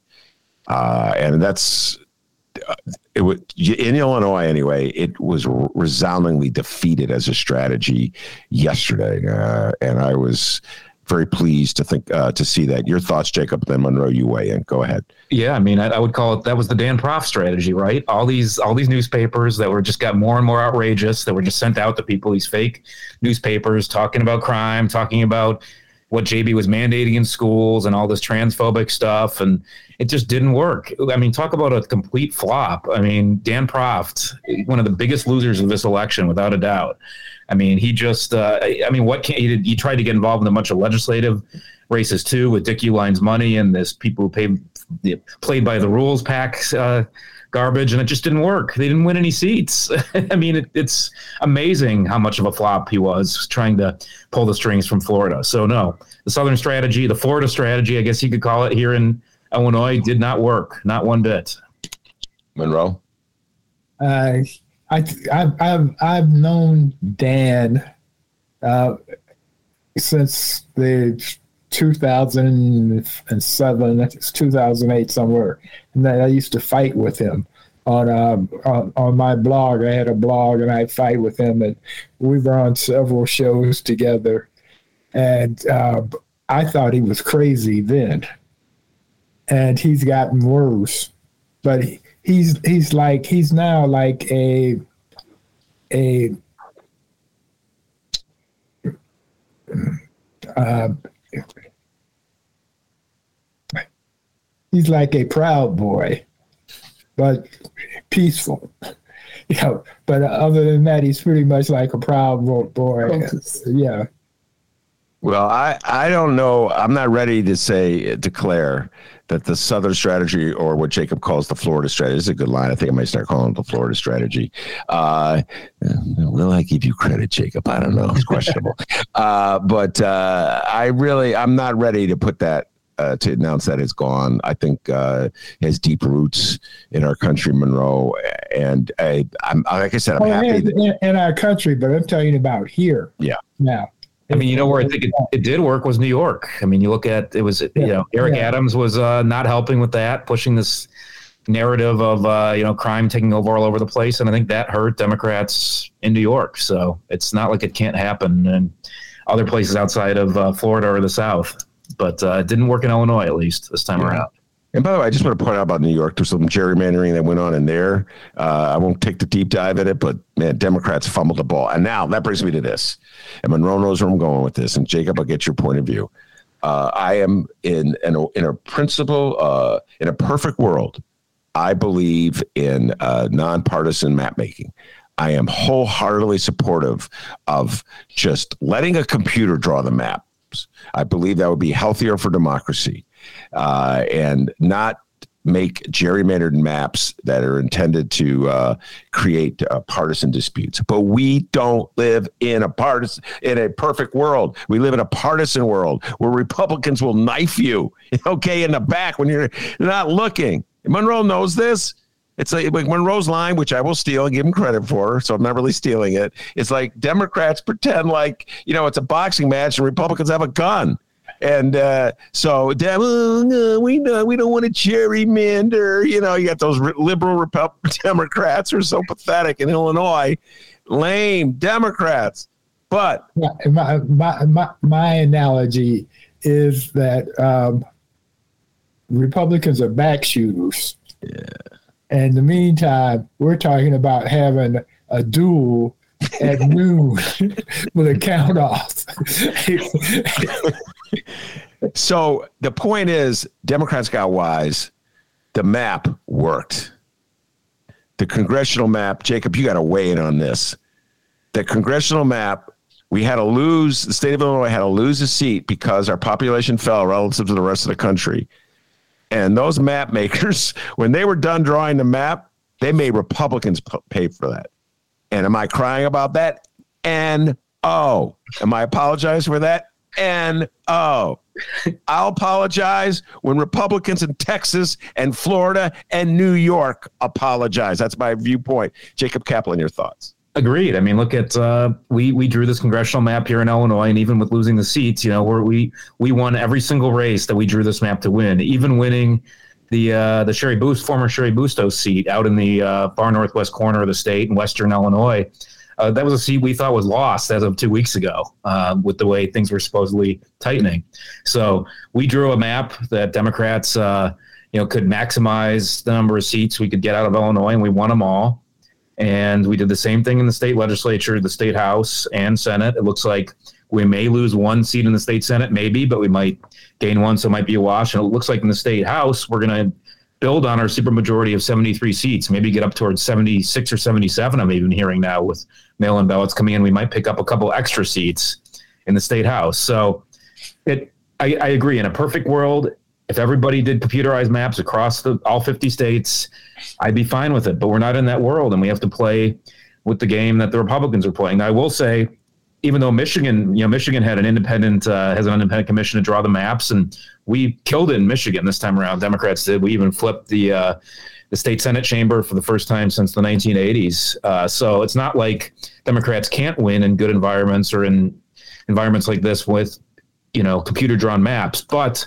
Uh, and that's it was in Illinois anyway. It was resoundingly defeated as a strategy yesterday, uh, and I was very pleased to think uh, to see that. Your thoughts, Jacob? Then Monroe, you weigh in. Go ahead. Yeah, I mean, I, I, would call it that was the Dan Proft strategy, right? All these all these newspapers that were just got more and more outrageous that were just sent out to people. These fake newspapers talking about crime, talking about what JB was mandating in schools and all this transphobic stuff, and it just didn't work. I mean, talk about a complete flop. I mean, Dan Proft, one of the biggest losers of this election, without a doubt. I mean, he just, uh, I mean, what can he did? He tried to get involved in a bunch of legislative races too with Dick Uihleins money and this people who paid, played by the rules pack uh, garbage, and it just didn't work. They didn't win any seats. I mean, it, it's amazing how much of a flop he was trying to pull the strings from Florida. So no, the Southern strategy, the Florida strategy, I guess you could call it here in Illinois, did not work, not one bit. Monroe. Uh, I, I've, I've, I've known Dan uh, since the 2007, it's 2008 somewhere, and I used to fight with him on, um, on on my blog. I had a blog, and I fight with him, and we were on several shows together. And uh, I thought he was crazy then, and he's gotten worse. But he, he's he's like he's now like a a uh, he's like a proud boy, but peaceful. You know, but other than that, he's pretty much like a proud boy. Yeah. Well, I, I don't know. I'm not ready to say declare that the Southern strategy or what Jacob calls the Florida strategy is a good line. I think I might start calling it the Florida strategy. Uh, will I give you credit, Jacob? I don't know. It's questionable. uh, but uh, I really, I'm not ready to put that uh, to announce that it's gone. I think uh, has deep roots in our country, Monroe. And I, am like I said, I'm happy in, that, in, our country, but I'm telling you about here. Yeah. Now, I mean, you know where I think it, it did work was New York. I mean, you look at it was you know Eric yeah. Adams was uh, not helping with that, pushing this narrative of uh, you know crime taking over all over the place, and I think that hurt Democrats in New York. So it's not like it can't happen in other places outside of uh, Florida or the South, but uh, it didn't work in Illinois at least this time yeah. around. And by the way, I just want to point out about New York. There's some gerrymandering that went on in there. Uh, I won't take the deep dive in it, but man, Democrats fumbled the ball. And now that brings me to this. And Monroe knows where I'm going with this. And Jacob, I'll get your point of view. Uh, I am in in a, in a principle uh, in a perfect world. I believe in uh, nonpartisan map making. I am wholeheartedly supportive of just letting a computer draw the I believe that would be healthier for democracy uh, and not make gerrymandered maps that are intended to uh, create uh, partisan disputes. But we don't live in a partisan in a perfect world. We live in a partisan world where Republicans will knife you, okay, in the back when you're not looking. Monroe knows this. It's like, like Monroe's line, which I will steal and give him credit for, so I'm not really stealing it. It's like Democrats pretend like you know it's a boxing match and Republicans have a gun. And uh, so uh, we know we don't want to gerrymander. You know, you got those liberal Republican Democrats who are so pathetic in Illinois, lame Democrats. But my, my, my, my analogy is that um, Republicans are back shooters. Yeah. In the meantime, we're talking about having a duel at noon with a count off. so the point is, Democrats got wise. The map worked. The congressional map, Jacob, you got to weigh in on this. The congressional map, we had to lose, the state of Illinois had to lose a seat because our population fell relative to the rest of the country. And those map makers, when they were done drawing the map, they made Republicans pay for that. And am I crying about that? And oh, am I apologizing for that? And oh, I'll apologize when Republicans in Texas and Florida and New York apologize. That's my viewpoint. Jacob Kaplan, your thoughts? Agreed. I mean, look at uh, we we drew this congressional map here in Illinois, and even with losing the seats, you know, where we we won every single race that we drew this map to win, even winning the uh, the Cheri Boost former Cheri Bustos seat out in the uh, far northwest corner of the state in western Illinois. Uh, that was a seat we thought was lost as of two weeks ago uh, with the way things were supposedly tightening. So we drew a map that Democrats, uh, you know, could maximize the number of seats we could get out of Illinois, and we won them all. And we did the same thing in the state legislature, the state house and Senate. It looks like we may lose one seat in the state Senate, maybe, but we might gain one, so it might be a wash. And it looks like in the state house, we're going to build on our supermajority of 73 seats, maybe get up towards 76 or 77. I'm even hearing now with mail in ballots coming in, we might pick up a couple extra seats in the state house. So it, I, I agree. In a perfect world, if everybody did computerized maps across the all 50 states, I'd be fine with it. But we're not in that world, and we have to play with the game that the Republicans are playing. Now, I will say, even though Michigan, you know, Michigan had an independent uh, has an independent commission to draw the maps, and we killed it in Michigan this time around. Democrats did. We even flipped the uh, the state senate chamber for the first time since the 1980s. Uh, so it's not like Democrats can't win in good environments or in environments like this with you know computer drawn maps, but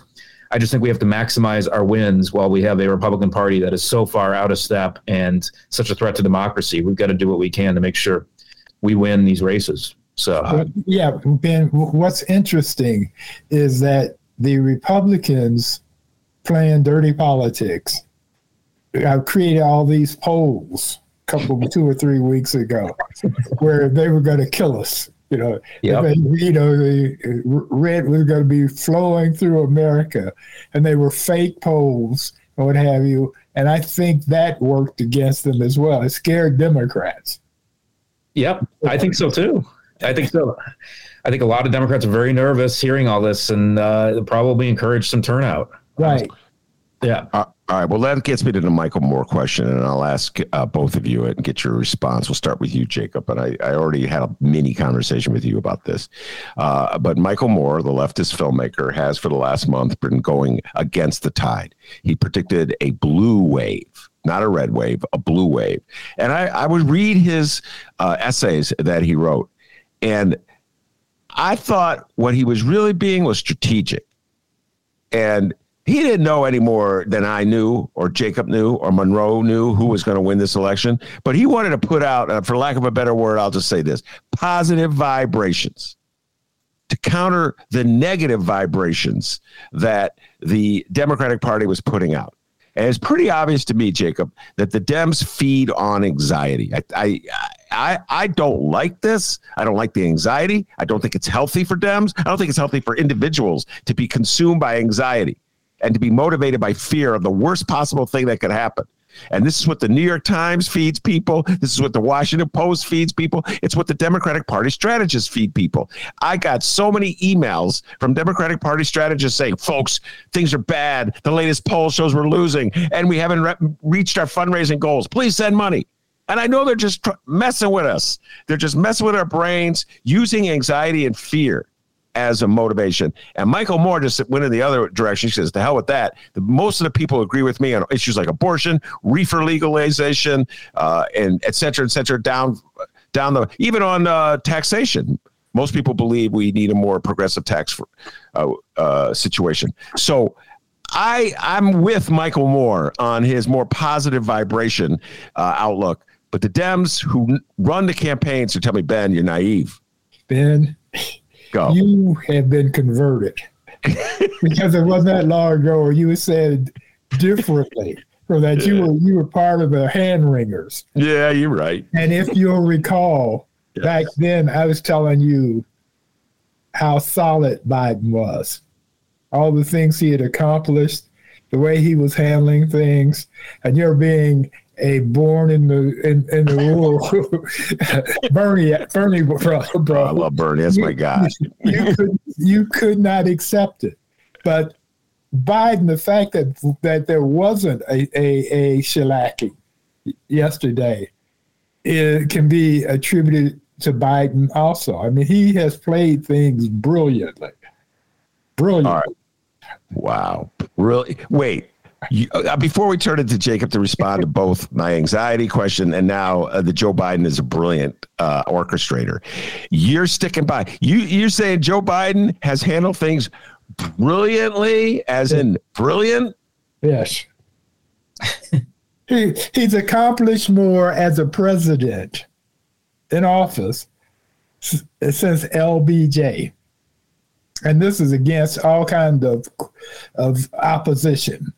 I just think we have to maximize our wins while we have a Republican Party that is so far out of step and such a threat to democracy. We've got to do what we can to make sure we win these races. So uh, yeah, Ben. What's interesting is that the Republicans playing dirty politics I've created all these polls a couple two or three weeks ago where they were going to kill us. You know, yep. they, you know, the red was going to be flowing through America, and they were fake polls and what have you. And I think that worked against them as well. It scared Democrats. Yep, I think so too. I think so. I think a lot of Democrats are very nervous hearing all this, and uh, probably encourage some turnout. Right. Yeah. Uh, all right. Well, that gets me to the Michael Moore question, and I'll ask uh, both of you and get your response. We'll start with you, Jacob. And I, I already had a mini conversation with you about this. Uh, but Michael Moore, the leftist filmmaker, has for the last month been going against the tide. He predicted a blue wave not a red wave, a blue wave. And I, I would read his uh, essays that he wrote, and I thought what he was really being was strategic. And he didn't know any more than I knew, or Jacob knew, or Monroe knew who was going to win this election. But he wanted to put out, uh, for lack of a better word, I'll just say this positive vibrations to counter the negative vibrations that the Democratic Party was putting out. And it's pretty obvious to me, Jacob, that the Dems feed on anxiety. I, I, I, I don't like this. I don't like the anxiety. I don't think it's healthy for Dems. I don't think it's healthy for individuals to be consumed by anxiety and to be motivated by fear of the worst possible thing that could happen. And this is what the New York Times feeds people. This is what the Washington Post feeds people. It's what the Democratic Party strategists feed people. I got so many emails from Democratic Party strategists saying, folks, things are bad. The latest poll shows we're losing and we haven't re- reached our fundraising goals. Please send money. And I know they're just tr- messing with us. They're just messing with our brains, using anxiety and fear as a motivation. And Michael Moore just went in the other direction. He says, "The hell with that." The, most of the people agree with me on issues like abortion, reefer legalization, uh, and et cetera, et cetera. Down, down the even on uh, taxation. Most people believe we need a more progressive tax for, uh, uh situation. So. I I'm with Michael Moore on his more positive vibration uh, outlook, but the Dems who run the campaigns who tell me Ben, you're naive. Ben, Go. You have been converted because it wasn't that long ago you said differently. So that yeah. you were you were part of the hand wringers. Yeah, you're right. And if you'll recall, yes. back then I was telling you how solid Biden was, all the things he had accomplished, the way he was handling things, and you're being a born in the in, in the rural Bernie Bernie bro, bro. Oh, I love Bernie. That's you, my guy. you could you could not accept it, but Biden, the fact that that there wasn't a a, a shellacking yesterday, it can be attributed to Biden also. I mean, he has played things brilliantly. Brilliant. Wow. Really? Wait you, uh, before we turn it to Jacob to respond to both my anxiety question and now uh, the Joe Biden is a brilliant uh, orchestrator, you're sticking by. You you're saying Joe Biden has handled things brilliantly, as in brilliant. Yes. he he's accomplished more as a president in office since LBJ and this is against all kinds of of opposition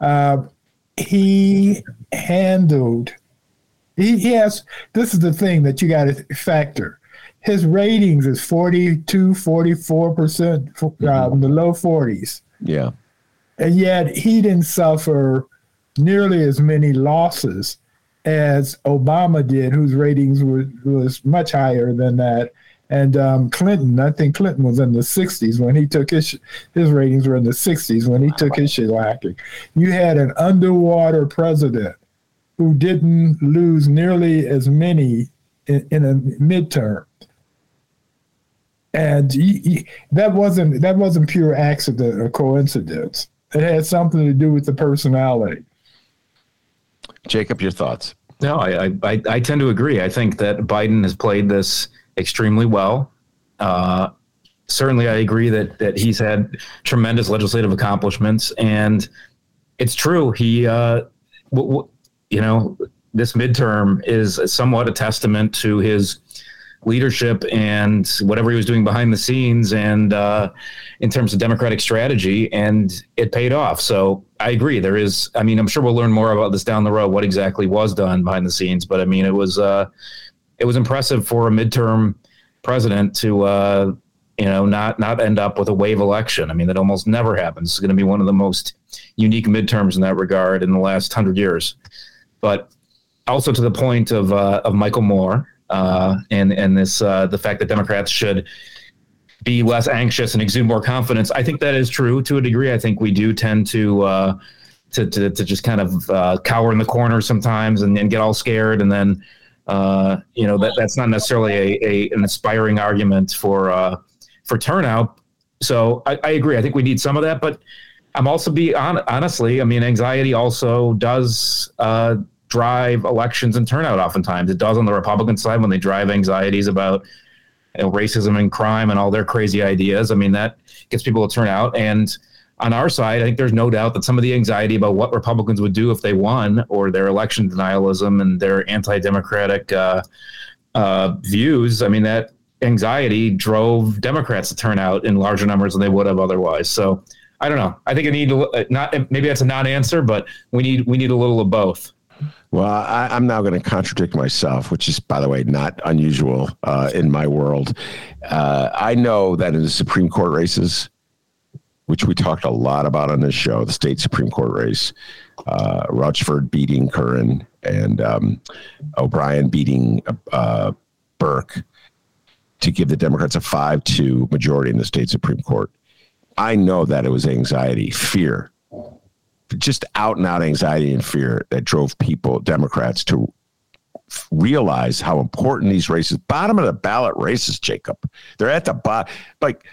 uh, he handled. He, he has. This is the thing that you got to factor. His ratings is 42, 44 percent, uh, mm-hmm. the low 40s. Yeah, and yet he didn't suffer nearly as many losses as Obama did, whose ratings were, was much higher than that. And um, Clinton, I think Clinton was in the 60s when he took his his ratings were in the 60s when he took his shellacking. You had an underwater president who didn't lose nearly as many in, in a midterm, and he, he, that wasn't that wasn't pure accident or coincidence. It had something to do with the personality. Jacob, your thoughts? No, I, I I tend to agree. I think that Biden has played this extremely well. Uh, certainly, I agree that that he's had tremendous legislative accomplishments, and it's true. He, uh, w- w- you know, this midterm is somewhat a testament to his leadership and whatever he was doing behind the scenes and uh, in terms of democratic strategy and it paid off so i agree there is i mean i'm sure we'll learn more about this down the road what exactly was done behind the scenes but i mean it was uh, it was impressive for a midterm president to uh, you know not not end up with a wave election. I mean, that almost never happens. It's going to be one of the most unique midterms in that regard in the last hundred years. But also to the point of uh, of Michael Moore uh, and and this uh, the fact that Democrats should be less anxious and exude more confidence. I think that is true to a degree. I think we do tend to uh, to, to, to just kind of uh, cower in the corner sometimes and, and, get all scared and then uh, you know that that's not necessarily a, a an inspiring argument for uh, for turnout. So I, I, agree. I think we need some of that, but I'm also be on, honestly. I mean, anxiety also does uh, drive elections and turnout. Oftentimes, it does on the Republican side when they drive anxieties about you know, racism and crime and all their crazy ideas. I mean, that gets people to turn out. And on our side, I think there's no doubt that some of the anxiety about what Republicans would do if they won, or their election denialism and their anti-democratic uh, uh, views. I mean, that anxiety drove Democrats to turn out in larger numbers than they would have otherwise. So I don't know. I think I need to uh, not maybe that's a non-answer, but we need we need a little of both. Well, I, am now going to contradict myself, which is, by the way, not unusual uh, in my world. Uh, I know that in the Supreme Court races, which we talked a lot about on this show, the state Supreme Court race, uh, Rochford beating Curran and um, O'Brien beating uh, Burke to give the Democrats a 5 2 majority in the state Supreme Court. I know that it was anxiety, fear, just out and out anxiety and fear that drove people, Democrats, to realize how important these races, bottom of the ballot races, Jacob. They're at the bottom. Like,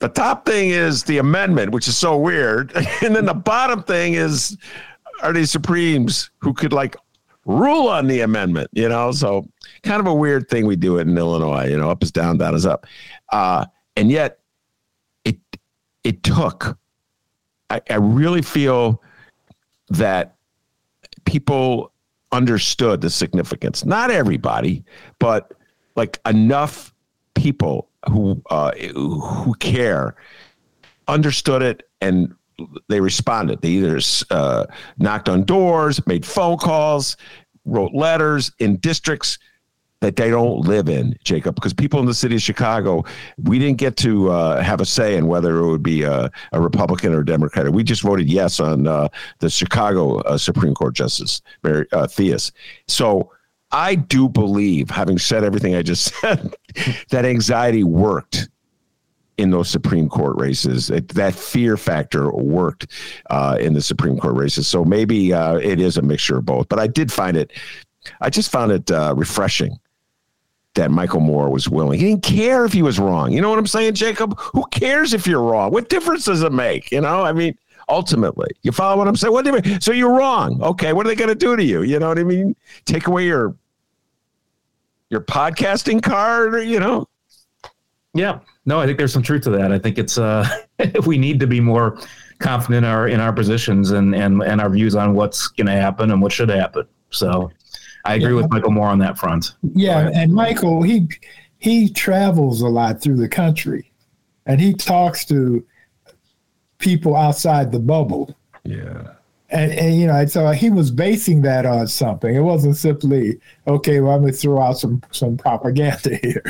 the top thing is the amendment, which is so weird. And then the bottom thing is are these Supremes who could like rule on the amendment, you know? So kind of a weird thing we do it in Illinois, you know, up is down, down is up. Uh, and yet it it took I, I really feel that people understood the significance. Not everybody, but like enough people who uh, who care understood it and they responded. They either uh, knocked on doors, made phone calls, wrote letters in districts that they don't live in, Jacob, because people in the city of Chicago, we didn't get to uh, have a say in whether it would be a, a Republican or a Democrat. We just voted yes on uh, the Chicago uh, Supreme Court Justice, Mary uh, Theis. So I do believe, having said everything I just said, that anxiety worked in those Supreme Court races. It, that fear factor worked uh, in the Supreme Court races. So maybe uh, it is a mixture of both. But I did find it, I just found it uh, refreshing that Michael Moore was willing. He didn't care if he was wrong. You know what I'm saying, Jacob? Who cares if you're wrong? What difference does it make? You know, I mean, ultimately, you follow what I'm saying? What do you mean? So you're wrong. Okay, what are they going to do to you? You know what I mean? Take away your your podcasting card, or, you know? Yeah. No, I think there's some truth to that. I think it's uh we need to be more confident in our in our positions and and and our views on what's going to happen and what should happen. So I agree yeah. with Michael Moore on that front. Yeah, and Michael he he travels a lot through the country, and he talks to people outside the bubble. Yeah. And, and you know, so he was basing that on something. It wasn't simply okay. Well, I'm going to throw out some some propaganda here,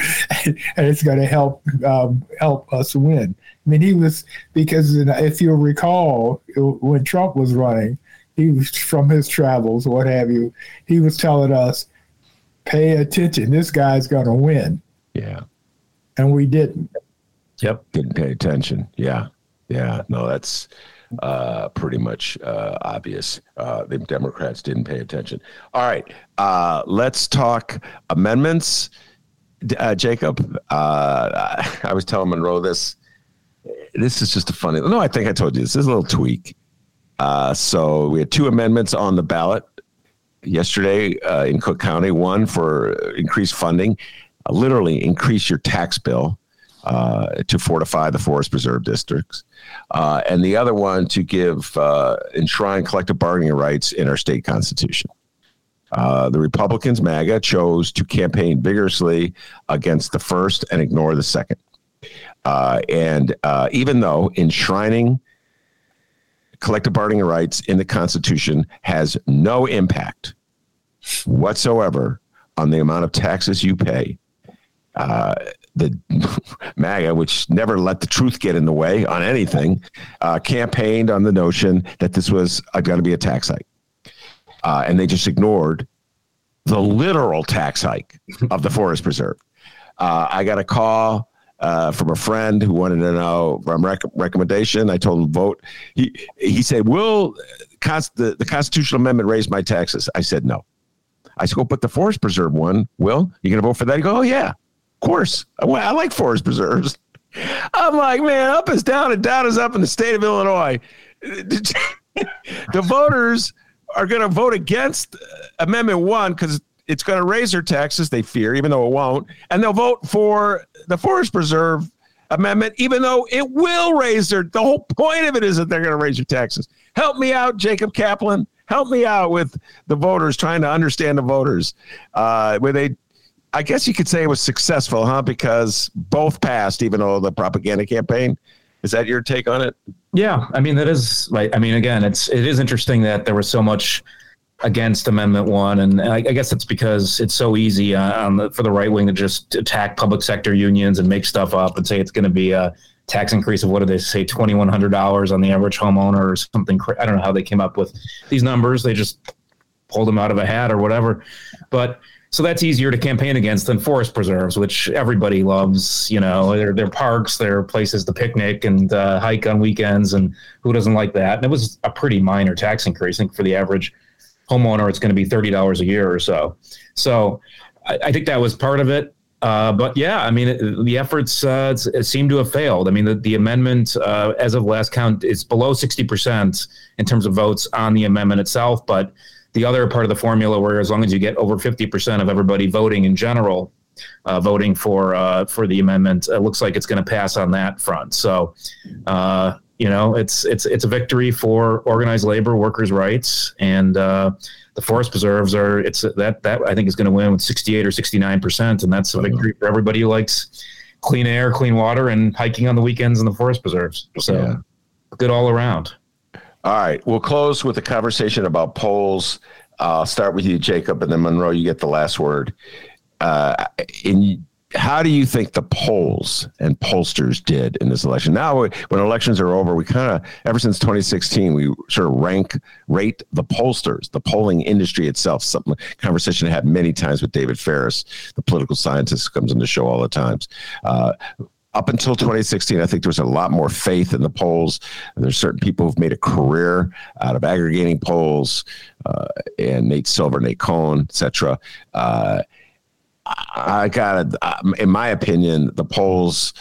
and, and it's going to help um, help us win. I mean, he was because if you recall, when Trump was running, he was from his travels, what have you. He was telling us, "Pay attention. This guy's going to win." Yeah, and we didn't. Yep, didn't pay attention. Yeah, yeah. No, that's uh, pretty much uh, obvious. Uh, the Democrats didn't pay attention. All right, uh, let's talk amendments. Uh, Jacob, uh, I was telling Monroe this. This is just a funny. No, I think I told you this. This is a little tweak. So we had two amendments on the ballot yesterday in Cook County. One for increased funding, literally increase your tax bill uh, to fortify the forest preserve districts, uh, and the other one to give uh, enshrine collective bargaining rights in our state constitution. the Republicans, MAGA, chose to campaign vigorously against the first and ignore the second. and even though enshrining collective bargaining rights in the Constitution has no impact whatsoever on the amount of taxes you pay. Uh, the MAGA, which never let the truth get in the way on anything, uh, campaigned on the notion that this was going to be a tax hike. Uh, and they just ignored the literal tax hike of the forest preserve. Uh, I got a call uh, from a friend who wanted to know from rec- recommendation. I told him vote. He he said, "Will const- the, the constitutional amendment raise my taxes?" I said, "No." I said, "Go put the forest preserve one." Will you going to vote for that? He go, "Oh yeah, course. I, I like forest preserves." I'm like, man, up is down and down is up in the state of Illinois. the voters are going to vote against Amendment One because it's going to raise their taxes, they fear, even though it won't. And they'll vote for the Forest Preserve Amendment, even though it will raise their. The whole point of it is that they're going to raise your taxes. Help me out, Jacob Kaplan. Help me out with the voters, trying to understand the voters. Uh, where they, I guess you could say it was successful, huh? Because both passed, even though the propaganda campaign. Is that your take on it? Yeah, I mean that is like I mean again, it's it is interesting that there was so much against Amendment One, and I, I guess it's because it's so easy uh, the, for the right wing to just attack public sector unions and make stuff up and say it's going to be a tax increase of what do they say twenty one hundred dollars on the average homeowner or something. I don't know how they came up with these numbers. They just pulled them out of a hat or whatever, but. So that's easier to campaign against than forest preserves, which everybody loves. You know, they're, they're parks, they're places to picnic and uh, hike on weekends, and who doesn't like that? And it was a pretty minor tax increase. I think for the average homeowner, it's going to be thirty dollars a year or so. So I, I, think that was part of it. Uh, but yeah, I mean, it, the efforts uh, seem to have failed. I mean, the, the amendment, uh, as of last count, is below sixty percent in terms of votes on the amendment itself. But the other part of the formula, where as long as you get over fifty percent of everybody voting in general, uh, voting for uh, for the amendment. It looks like it's going to pass on that front. So, uh, you know, it's it's it's a victory for organized labor, workers' rights, and uh, the forest preserves are. It's that that I think is going to win with sixty eight or sixty nine percent, and that's a victory for everybody who likes clean air, clean water, and hiking on the weekends in the forest preserves. So, yeah. good all around. All right, we'll close with a conversation about polls. I'll start with you, Jacob, and then Monroe. You get the last word. Uh, in how do you think the polls and pollsters did in this election? Now, when elections are over, we kind of, ever since 2016, we sort of rank, rate the pollsters, the polling industry itself. Something conversation I had many times with David Ferris, the political scientist, comes on the show all the times. Uh, up until 2016, I think there was a lot more faith in the polls. There's certain people who've made a career out of aggregating polls, uh, and Nate Silver, Nate Cohn, etc. Uh, I got uh, in my opinion, the polls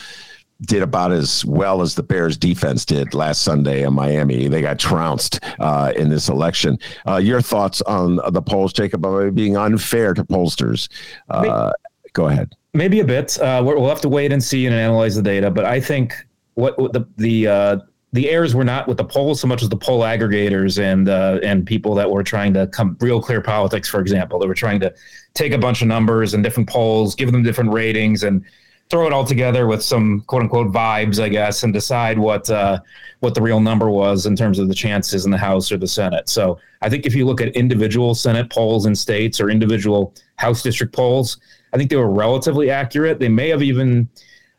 did about as well as the Bears defense did last Sunday in Miami. They got trounced uh, in this election. Uh, your thoughts on the polls, Jacob, about being unfair to pollsters? Uh, go ahead. Maybe a bit. Uh, we'll have to wait and see and analyze the data. But I think what, what the the uh, the errors were not with the polls so much as the poll aggregators and uh, and people that were trying to come real clear politics, for example. They were trying to take a bunch of numbers and different polls, give them different ratings, and throw it all together with some quote unquote vibes, I guess, and decide what uh, what the real number was in terms of the chances in the House or the Senate. So I think if you look at individual Senate polls in states or individual House district polls, I think they were relatively accurate. They may have even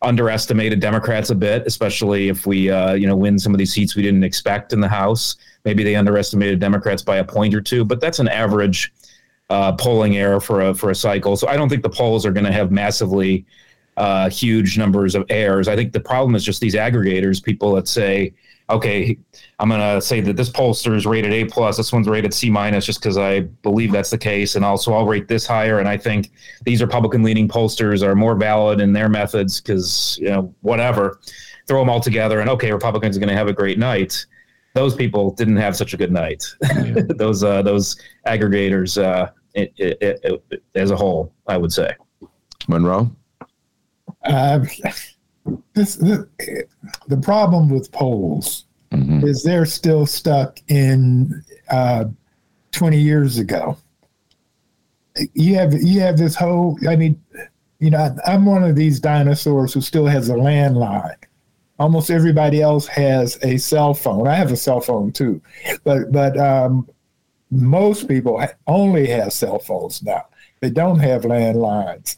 underestimated Democrats a bit, especially if we uh, you know win some of these seats we didn't expect in the House. Maybe they underestimated Democrats by a point or two, but that's an average uh, polling error for a for a cycle. So I don't think the polls are going to have massively uh, huge numbers of errors. I think the problem is just these aggregators, people that say okay, I'm going to say that this pollster is rated A plus, this one's rated C minus, just because I believe that's the case, and also I'll rate this higher. And I think these Republican leaning pollsters are more valid in their methods because you know whatever, throw them all together, and okay, Republicans are going to have a great night. Those people didn't have such a good night. Yeah. those uh, those aggregators, uh, it, it, it, as a whole, I would say. Monroe. Uh, this the, the problem with polls mm-hmm. is they're still stuck in uh, 20 years ago. You have you have this whole. I mean, you know, I'm one of these dinosaurs who still has a landline. Almost everybody else has a cell phone. I have a cell phone too, but but um, most people only have cell phones now. They don't have landlines,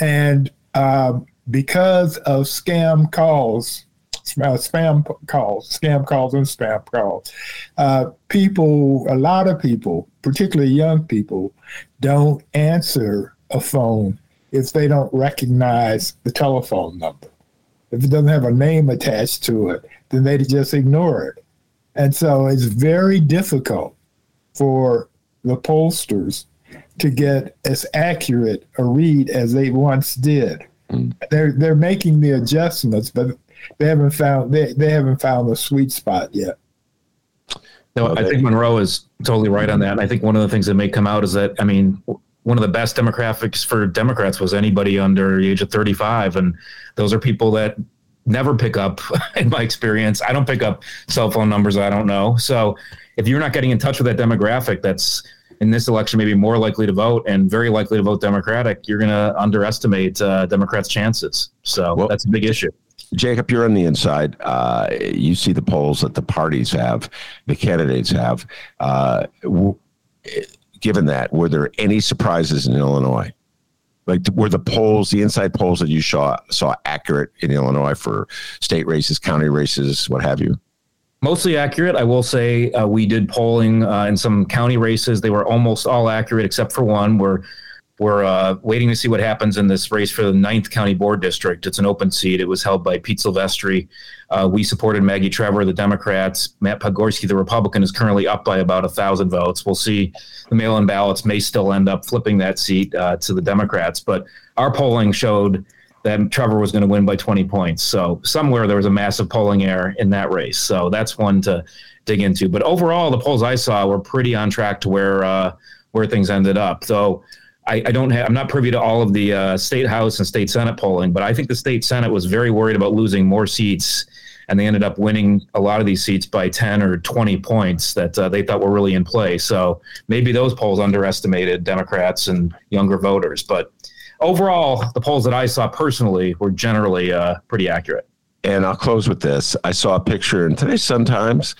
and um, because of scam calls, spam calls, scam calls, and spam calls. Uh, people, a lot of people, particularly young people, don't answer a phone if they don't recognize the telephone number. If it doesn't have a name attached to it, then they just ignore it. And so it's very difficult for the pollsters to get as accurate a read as they once did. Mm. They're they're making the adjustments, but they haven't found they, they haven't found the sweet spot yet. No, I think Monroe is totally right on that. And I think one of the things that may come out is that I mean, one of the best demographics for Democrats was anybody under the age of 35. And those are people that never pick up, in my experience. I don't pick up cell phone numbers I don't know. So if you're not getting in touch with that demographic that's in this election maybe more likely to vote and very likely to vote Democratic, you're going to underestimate uh, Democrats' chances. So well, that's a big issue. Jacob, you're on the inside. Uh, you see the polls that the parties have, the candidates have. Uh, w- given that, were there any surprises in Illinois? Like, were the polls, the inside polls that you saw saw accurate in Illinois for state races, county races, what have you? Mostly accurate. I will say uh, we did polling uh, in some county races. They were almost all accurate except for one where we're uh, waiting to see what happens in this race for the ninth county board district. It's an open seat. It was held by Pete Silvestri. Uh, we supported Maggie Trevor, the Democrats. Matt Podgorski, the Republican, is currently up by about a thousand votes. We'll see. The mail-in ballots may still end up flipping that seat uh, to the Democrats, but our polling showed that Trevor was going to win by 20 points. So somewhere there was a massive polling error in that race. So that's one to dig into. But overall, the polls I saw were pretty on track to where uh, where things ended up. So I, I, don't have, I'm not privy to all of the uh, state house and state senate polling, but I think the state senate was very worried about losing more seats, and they ended up winning a lot of these seats by 10 or 20 points that uh, they thought were really in play. So maybe those polls underestimated Democrats and younger voters, but overall, the polls that I saw personally were generally uh, pretty accurate. And I'll close with this. I saw a picture in today's Sun Times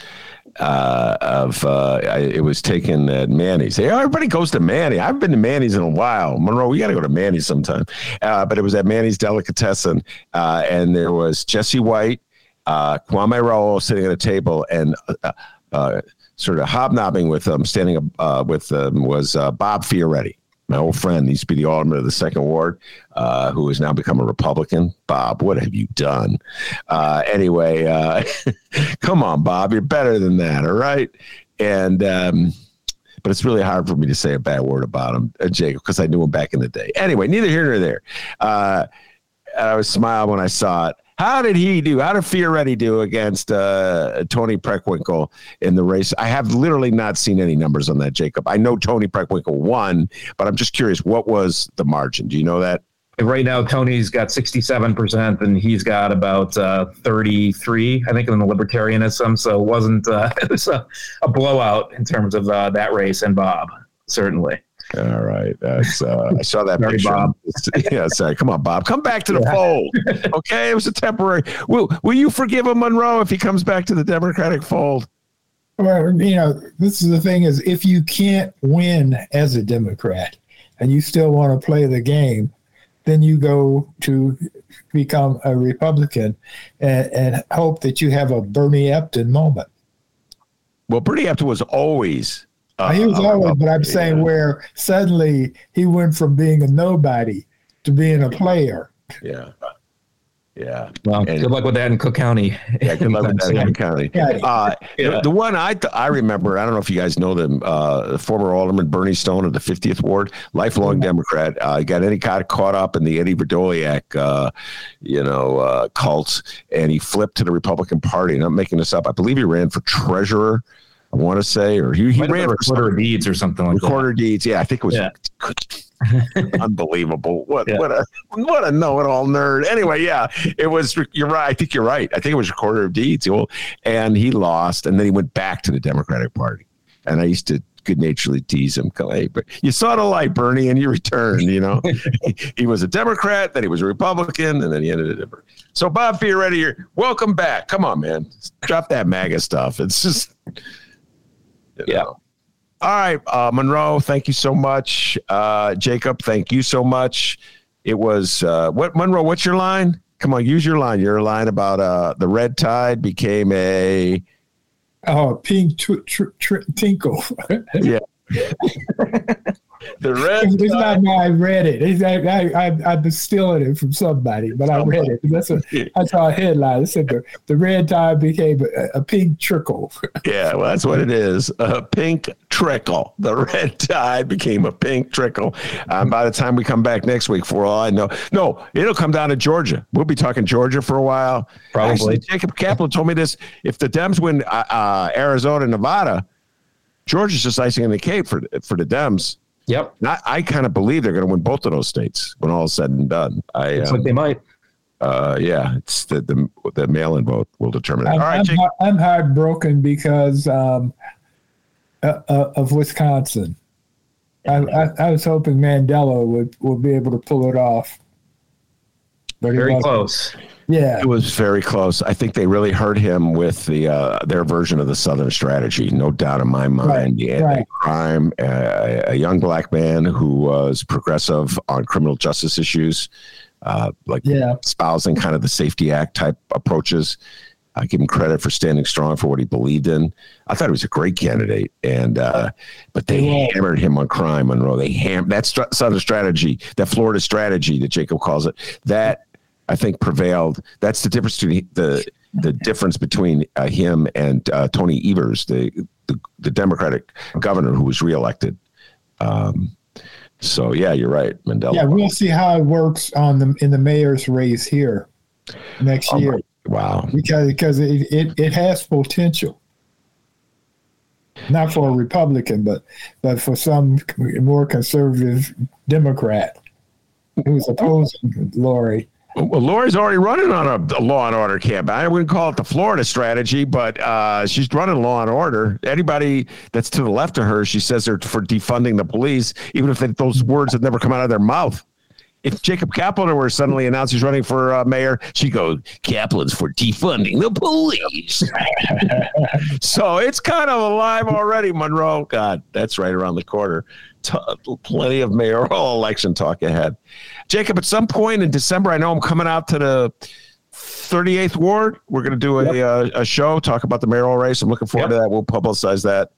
uh, of uh, I, it was taken at Manny's. Hey, everybody goes to Manny. I haven't been to Manny's in a while. Monroe, we got to go to Manny's sometime. Uh, but it was at Manny's Delicatessen, uh, and there was Jesse White, uh, Kwame Raoul sitting at a table, and uh, sort of hobnobbing with them, standing up with them was Bob Fioretti my old friend, used to be the alderman of the second ward, uh, who has now become a Republican. Bob, what have you done? Uh, anyway, uh, come on, Bob, you're better than that, all right? And um, but it's really hard for me to say a bad word about him, uh, Jacob, because I knew him back in the day. Anyway, neither here nor there. Uh, I was smiling when I saw it. How did he do? How did Fioretti do against uh, Toni Preckwinkle in the race? I have literally not seen any numbers on that, Jacob. I know Toni Preckwinkle won, but I'm just curious, what was the margin? Do you know that? Right now, Toni's got 67%, and he's got about uh, 33, I think, in the libertarianism. So it wasn't, uh, it was a, a, blowout in terms of uh, that race and Bob, certainly. All right. That's uh, I saw that sorry, picture. Bob. yeah, sorry. Come on, Bob. Come back to the yeah. fold. Okay, it was a temporary. Will Will you forgive him, Monroe, if he comes back to the Democratic fold? Well, you know, this is the thing: is if you can't win as a Democrat and you still want to play the game, then you go to become a Republican and, and hope that you have a Bernie Epton moment. Well, Bernie Epton was always uh, he was always, but I'm saying where suddenly he went from being a nobody to being a player. Yeah. Yeah. Well, and, good luck with that in Cook County. Yeah, good luck with that in Cook County. Uh, yeah. the, the, one I th- I remember, I don't know if you guys know them, uh, the former Alderman Bernie Stone of the 50th Ward, lifelong Democrat, uh, got any kind of caught up in the Eddie Vrdolyak, uh, you know, uh, cults, and he flipped to the Republican Party. And I'm making this up. I believe he ran for treasurer I want to say, or he, he ran for recorder of deeds or something like that. recorder that. deeds. Yeah, I think it was. Yeah. unbelievable. What yeah. what a what a know-it-all nerd. Anyway, yeah, it was. You're right. I think you're right. I think it was recorder of deeds. Well, And he lost, and then he went back to the Democratic Party. And I used to good naturedly tease him, hey, but you saw the light, Bernie, and you returned. You know, he, was a Democrat, then he was a Republican, and then he ended a So Bob Fioretti, here, welcome back. Come on, man, drop that MAGA stuff. It's just yeah. Know. All right, uh, Monroe, thank you so much. Uh, Jacob, thank you so much. It was uh, what Monroe? What's your line? Come on, use your line. Your line about uh, the red tide became a oh pink tr- tr- tr- tinkle. yeah. the red. It's not me. I read it. It's, I, I, I, I'm stealing it from somebody, but I read it. That's a I saw a headline. It said the, the red tide became a, a pink trickle. yeah, well, that's what it is. A pink trickle. The red tide became a pink trickle. Um, by the time we come back next week, for all I know, no, it'll come down to Georgia. We'll be talking Georgia for a while. Probably. Actually, Jacob Kaplan told me this. If the Dems win uh, uh, Arizona, Nevada, Georgia's just icing on the cake for for the Dems Yep. I, I kind of believe they're going to win both of those states when all is said and done. I, Looks uh, like they might. uh, yeah, it's the the, the mail-in vote will determine it. I'm, right, I'm, Jake. I'm heartbroken because um, uh, uh, of Wisconsin. I, I, I was hoping Mandela would, would be able to pull it off. But Very wasn't. close. Yeah. It was very close. I think they really hurt him with the uh, their version of the Southern strategy. No doubt in my mind. Right, anti-crime, uh, a young black man who was progressive on criminal justice issues, uh, like Yeah. espousing kind of the SAFE-T Act type approaches. I give him credit for standing strong for what he believed in. I thought he was a great candidate, and uh, but they Yeah. hammered him on crime, Monroe. They ham that str- Southern strategy, that Florida strategy that Jacob calls it. That I think prevailed. That's the difference between the the difference between uh, him and uh, Tony Evers, the, the the Democratic governor who was reelected. Um, so yeah, you're right, Mandela. Yeah, we'll see how it works on the in the mayor's race here next Oh, year wow. because because it, it, it has potential. Not for a Republican, but but for some more conservative Democrat who's opposing Lori. Well, Lori's already running on a, a law and order campaign. I wouldn't call it the Florida strategy, but uh, she's running law and order. Anybody that's to the left of her, she says they're for defunding the police, even if they, those words have never come out of their mouth. If Jacob Kaplan were suddenly announced he's running for uh, mayor, she goes, Kaplan's for defunding the police. so it's kind of alive already, Monroe. God, that's right around the corner. T- plenty of mayoral election talk ahead. Jacob, at some point in December, I know I'm coming out to the 38th Ward. We're going to do a, uh, a show, talk about the mayoral race. I'm looking forward Yep. to that. We'll publicize that.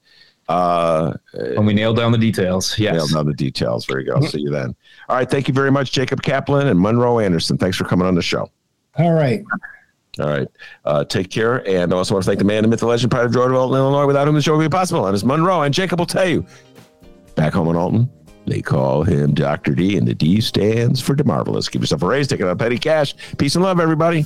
Uh, When we nail down the details. Yes. nail down the details. There you go. See you then. All right. Thank you very much, Jacob Kaplan and Monroe Anderson. Thanks for coming on the show. All right. All right. Uh, take care. And I also want to thank the man, the myth, the legend, pride of Jordanville, Illinois, without whom the show would be possible. And it's Monroe. And Jacob will tell you, back home in Alton, they call him Dr. D, and the D stands for DeMarvelous. Give yourself a raise, take it out petty cash. Peace and love, everybody.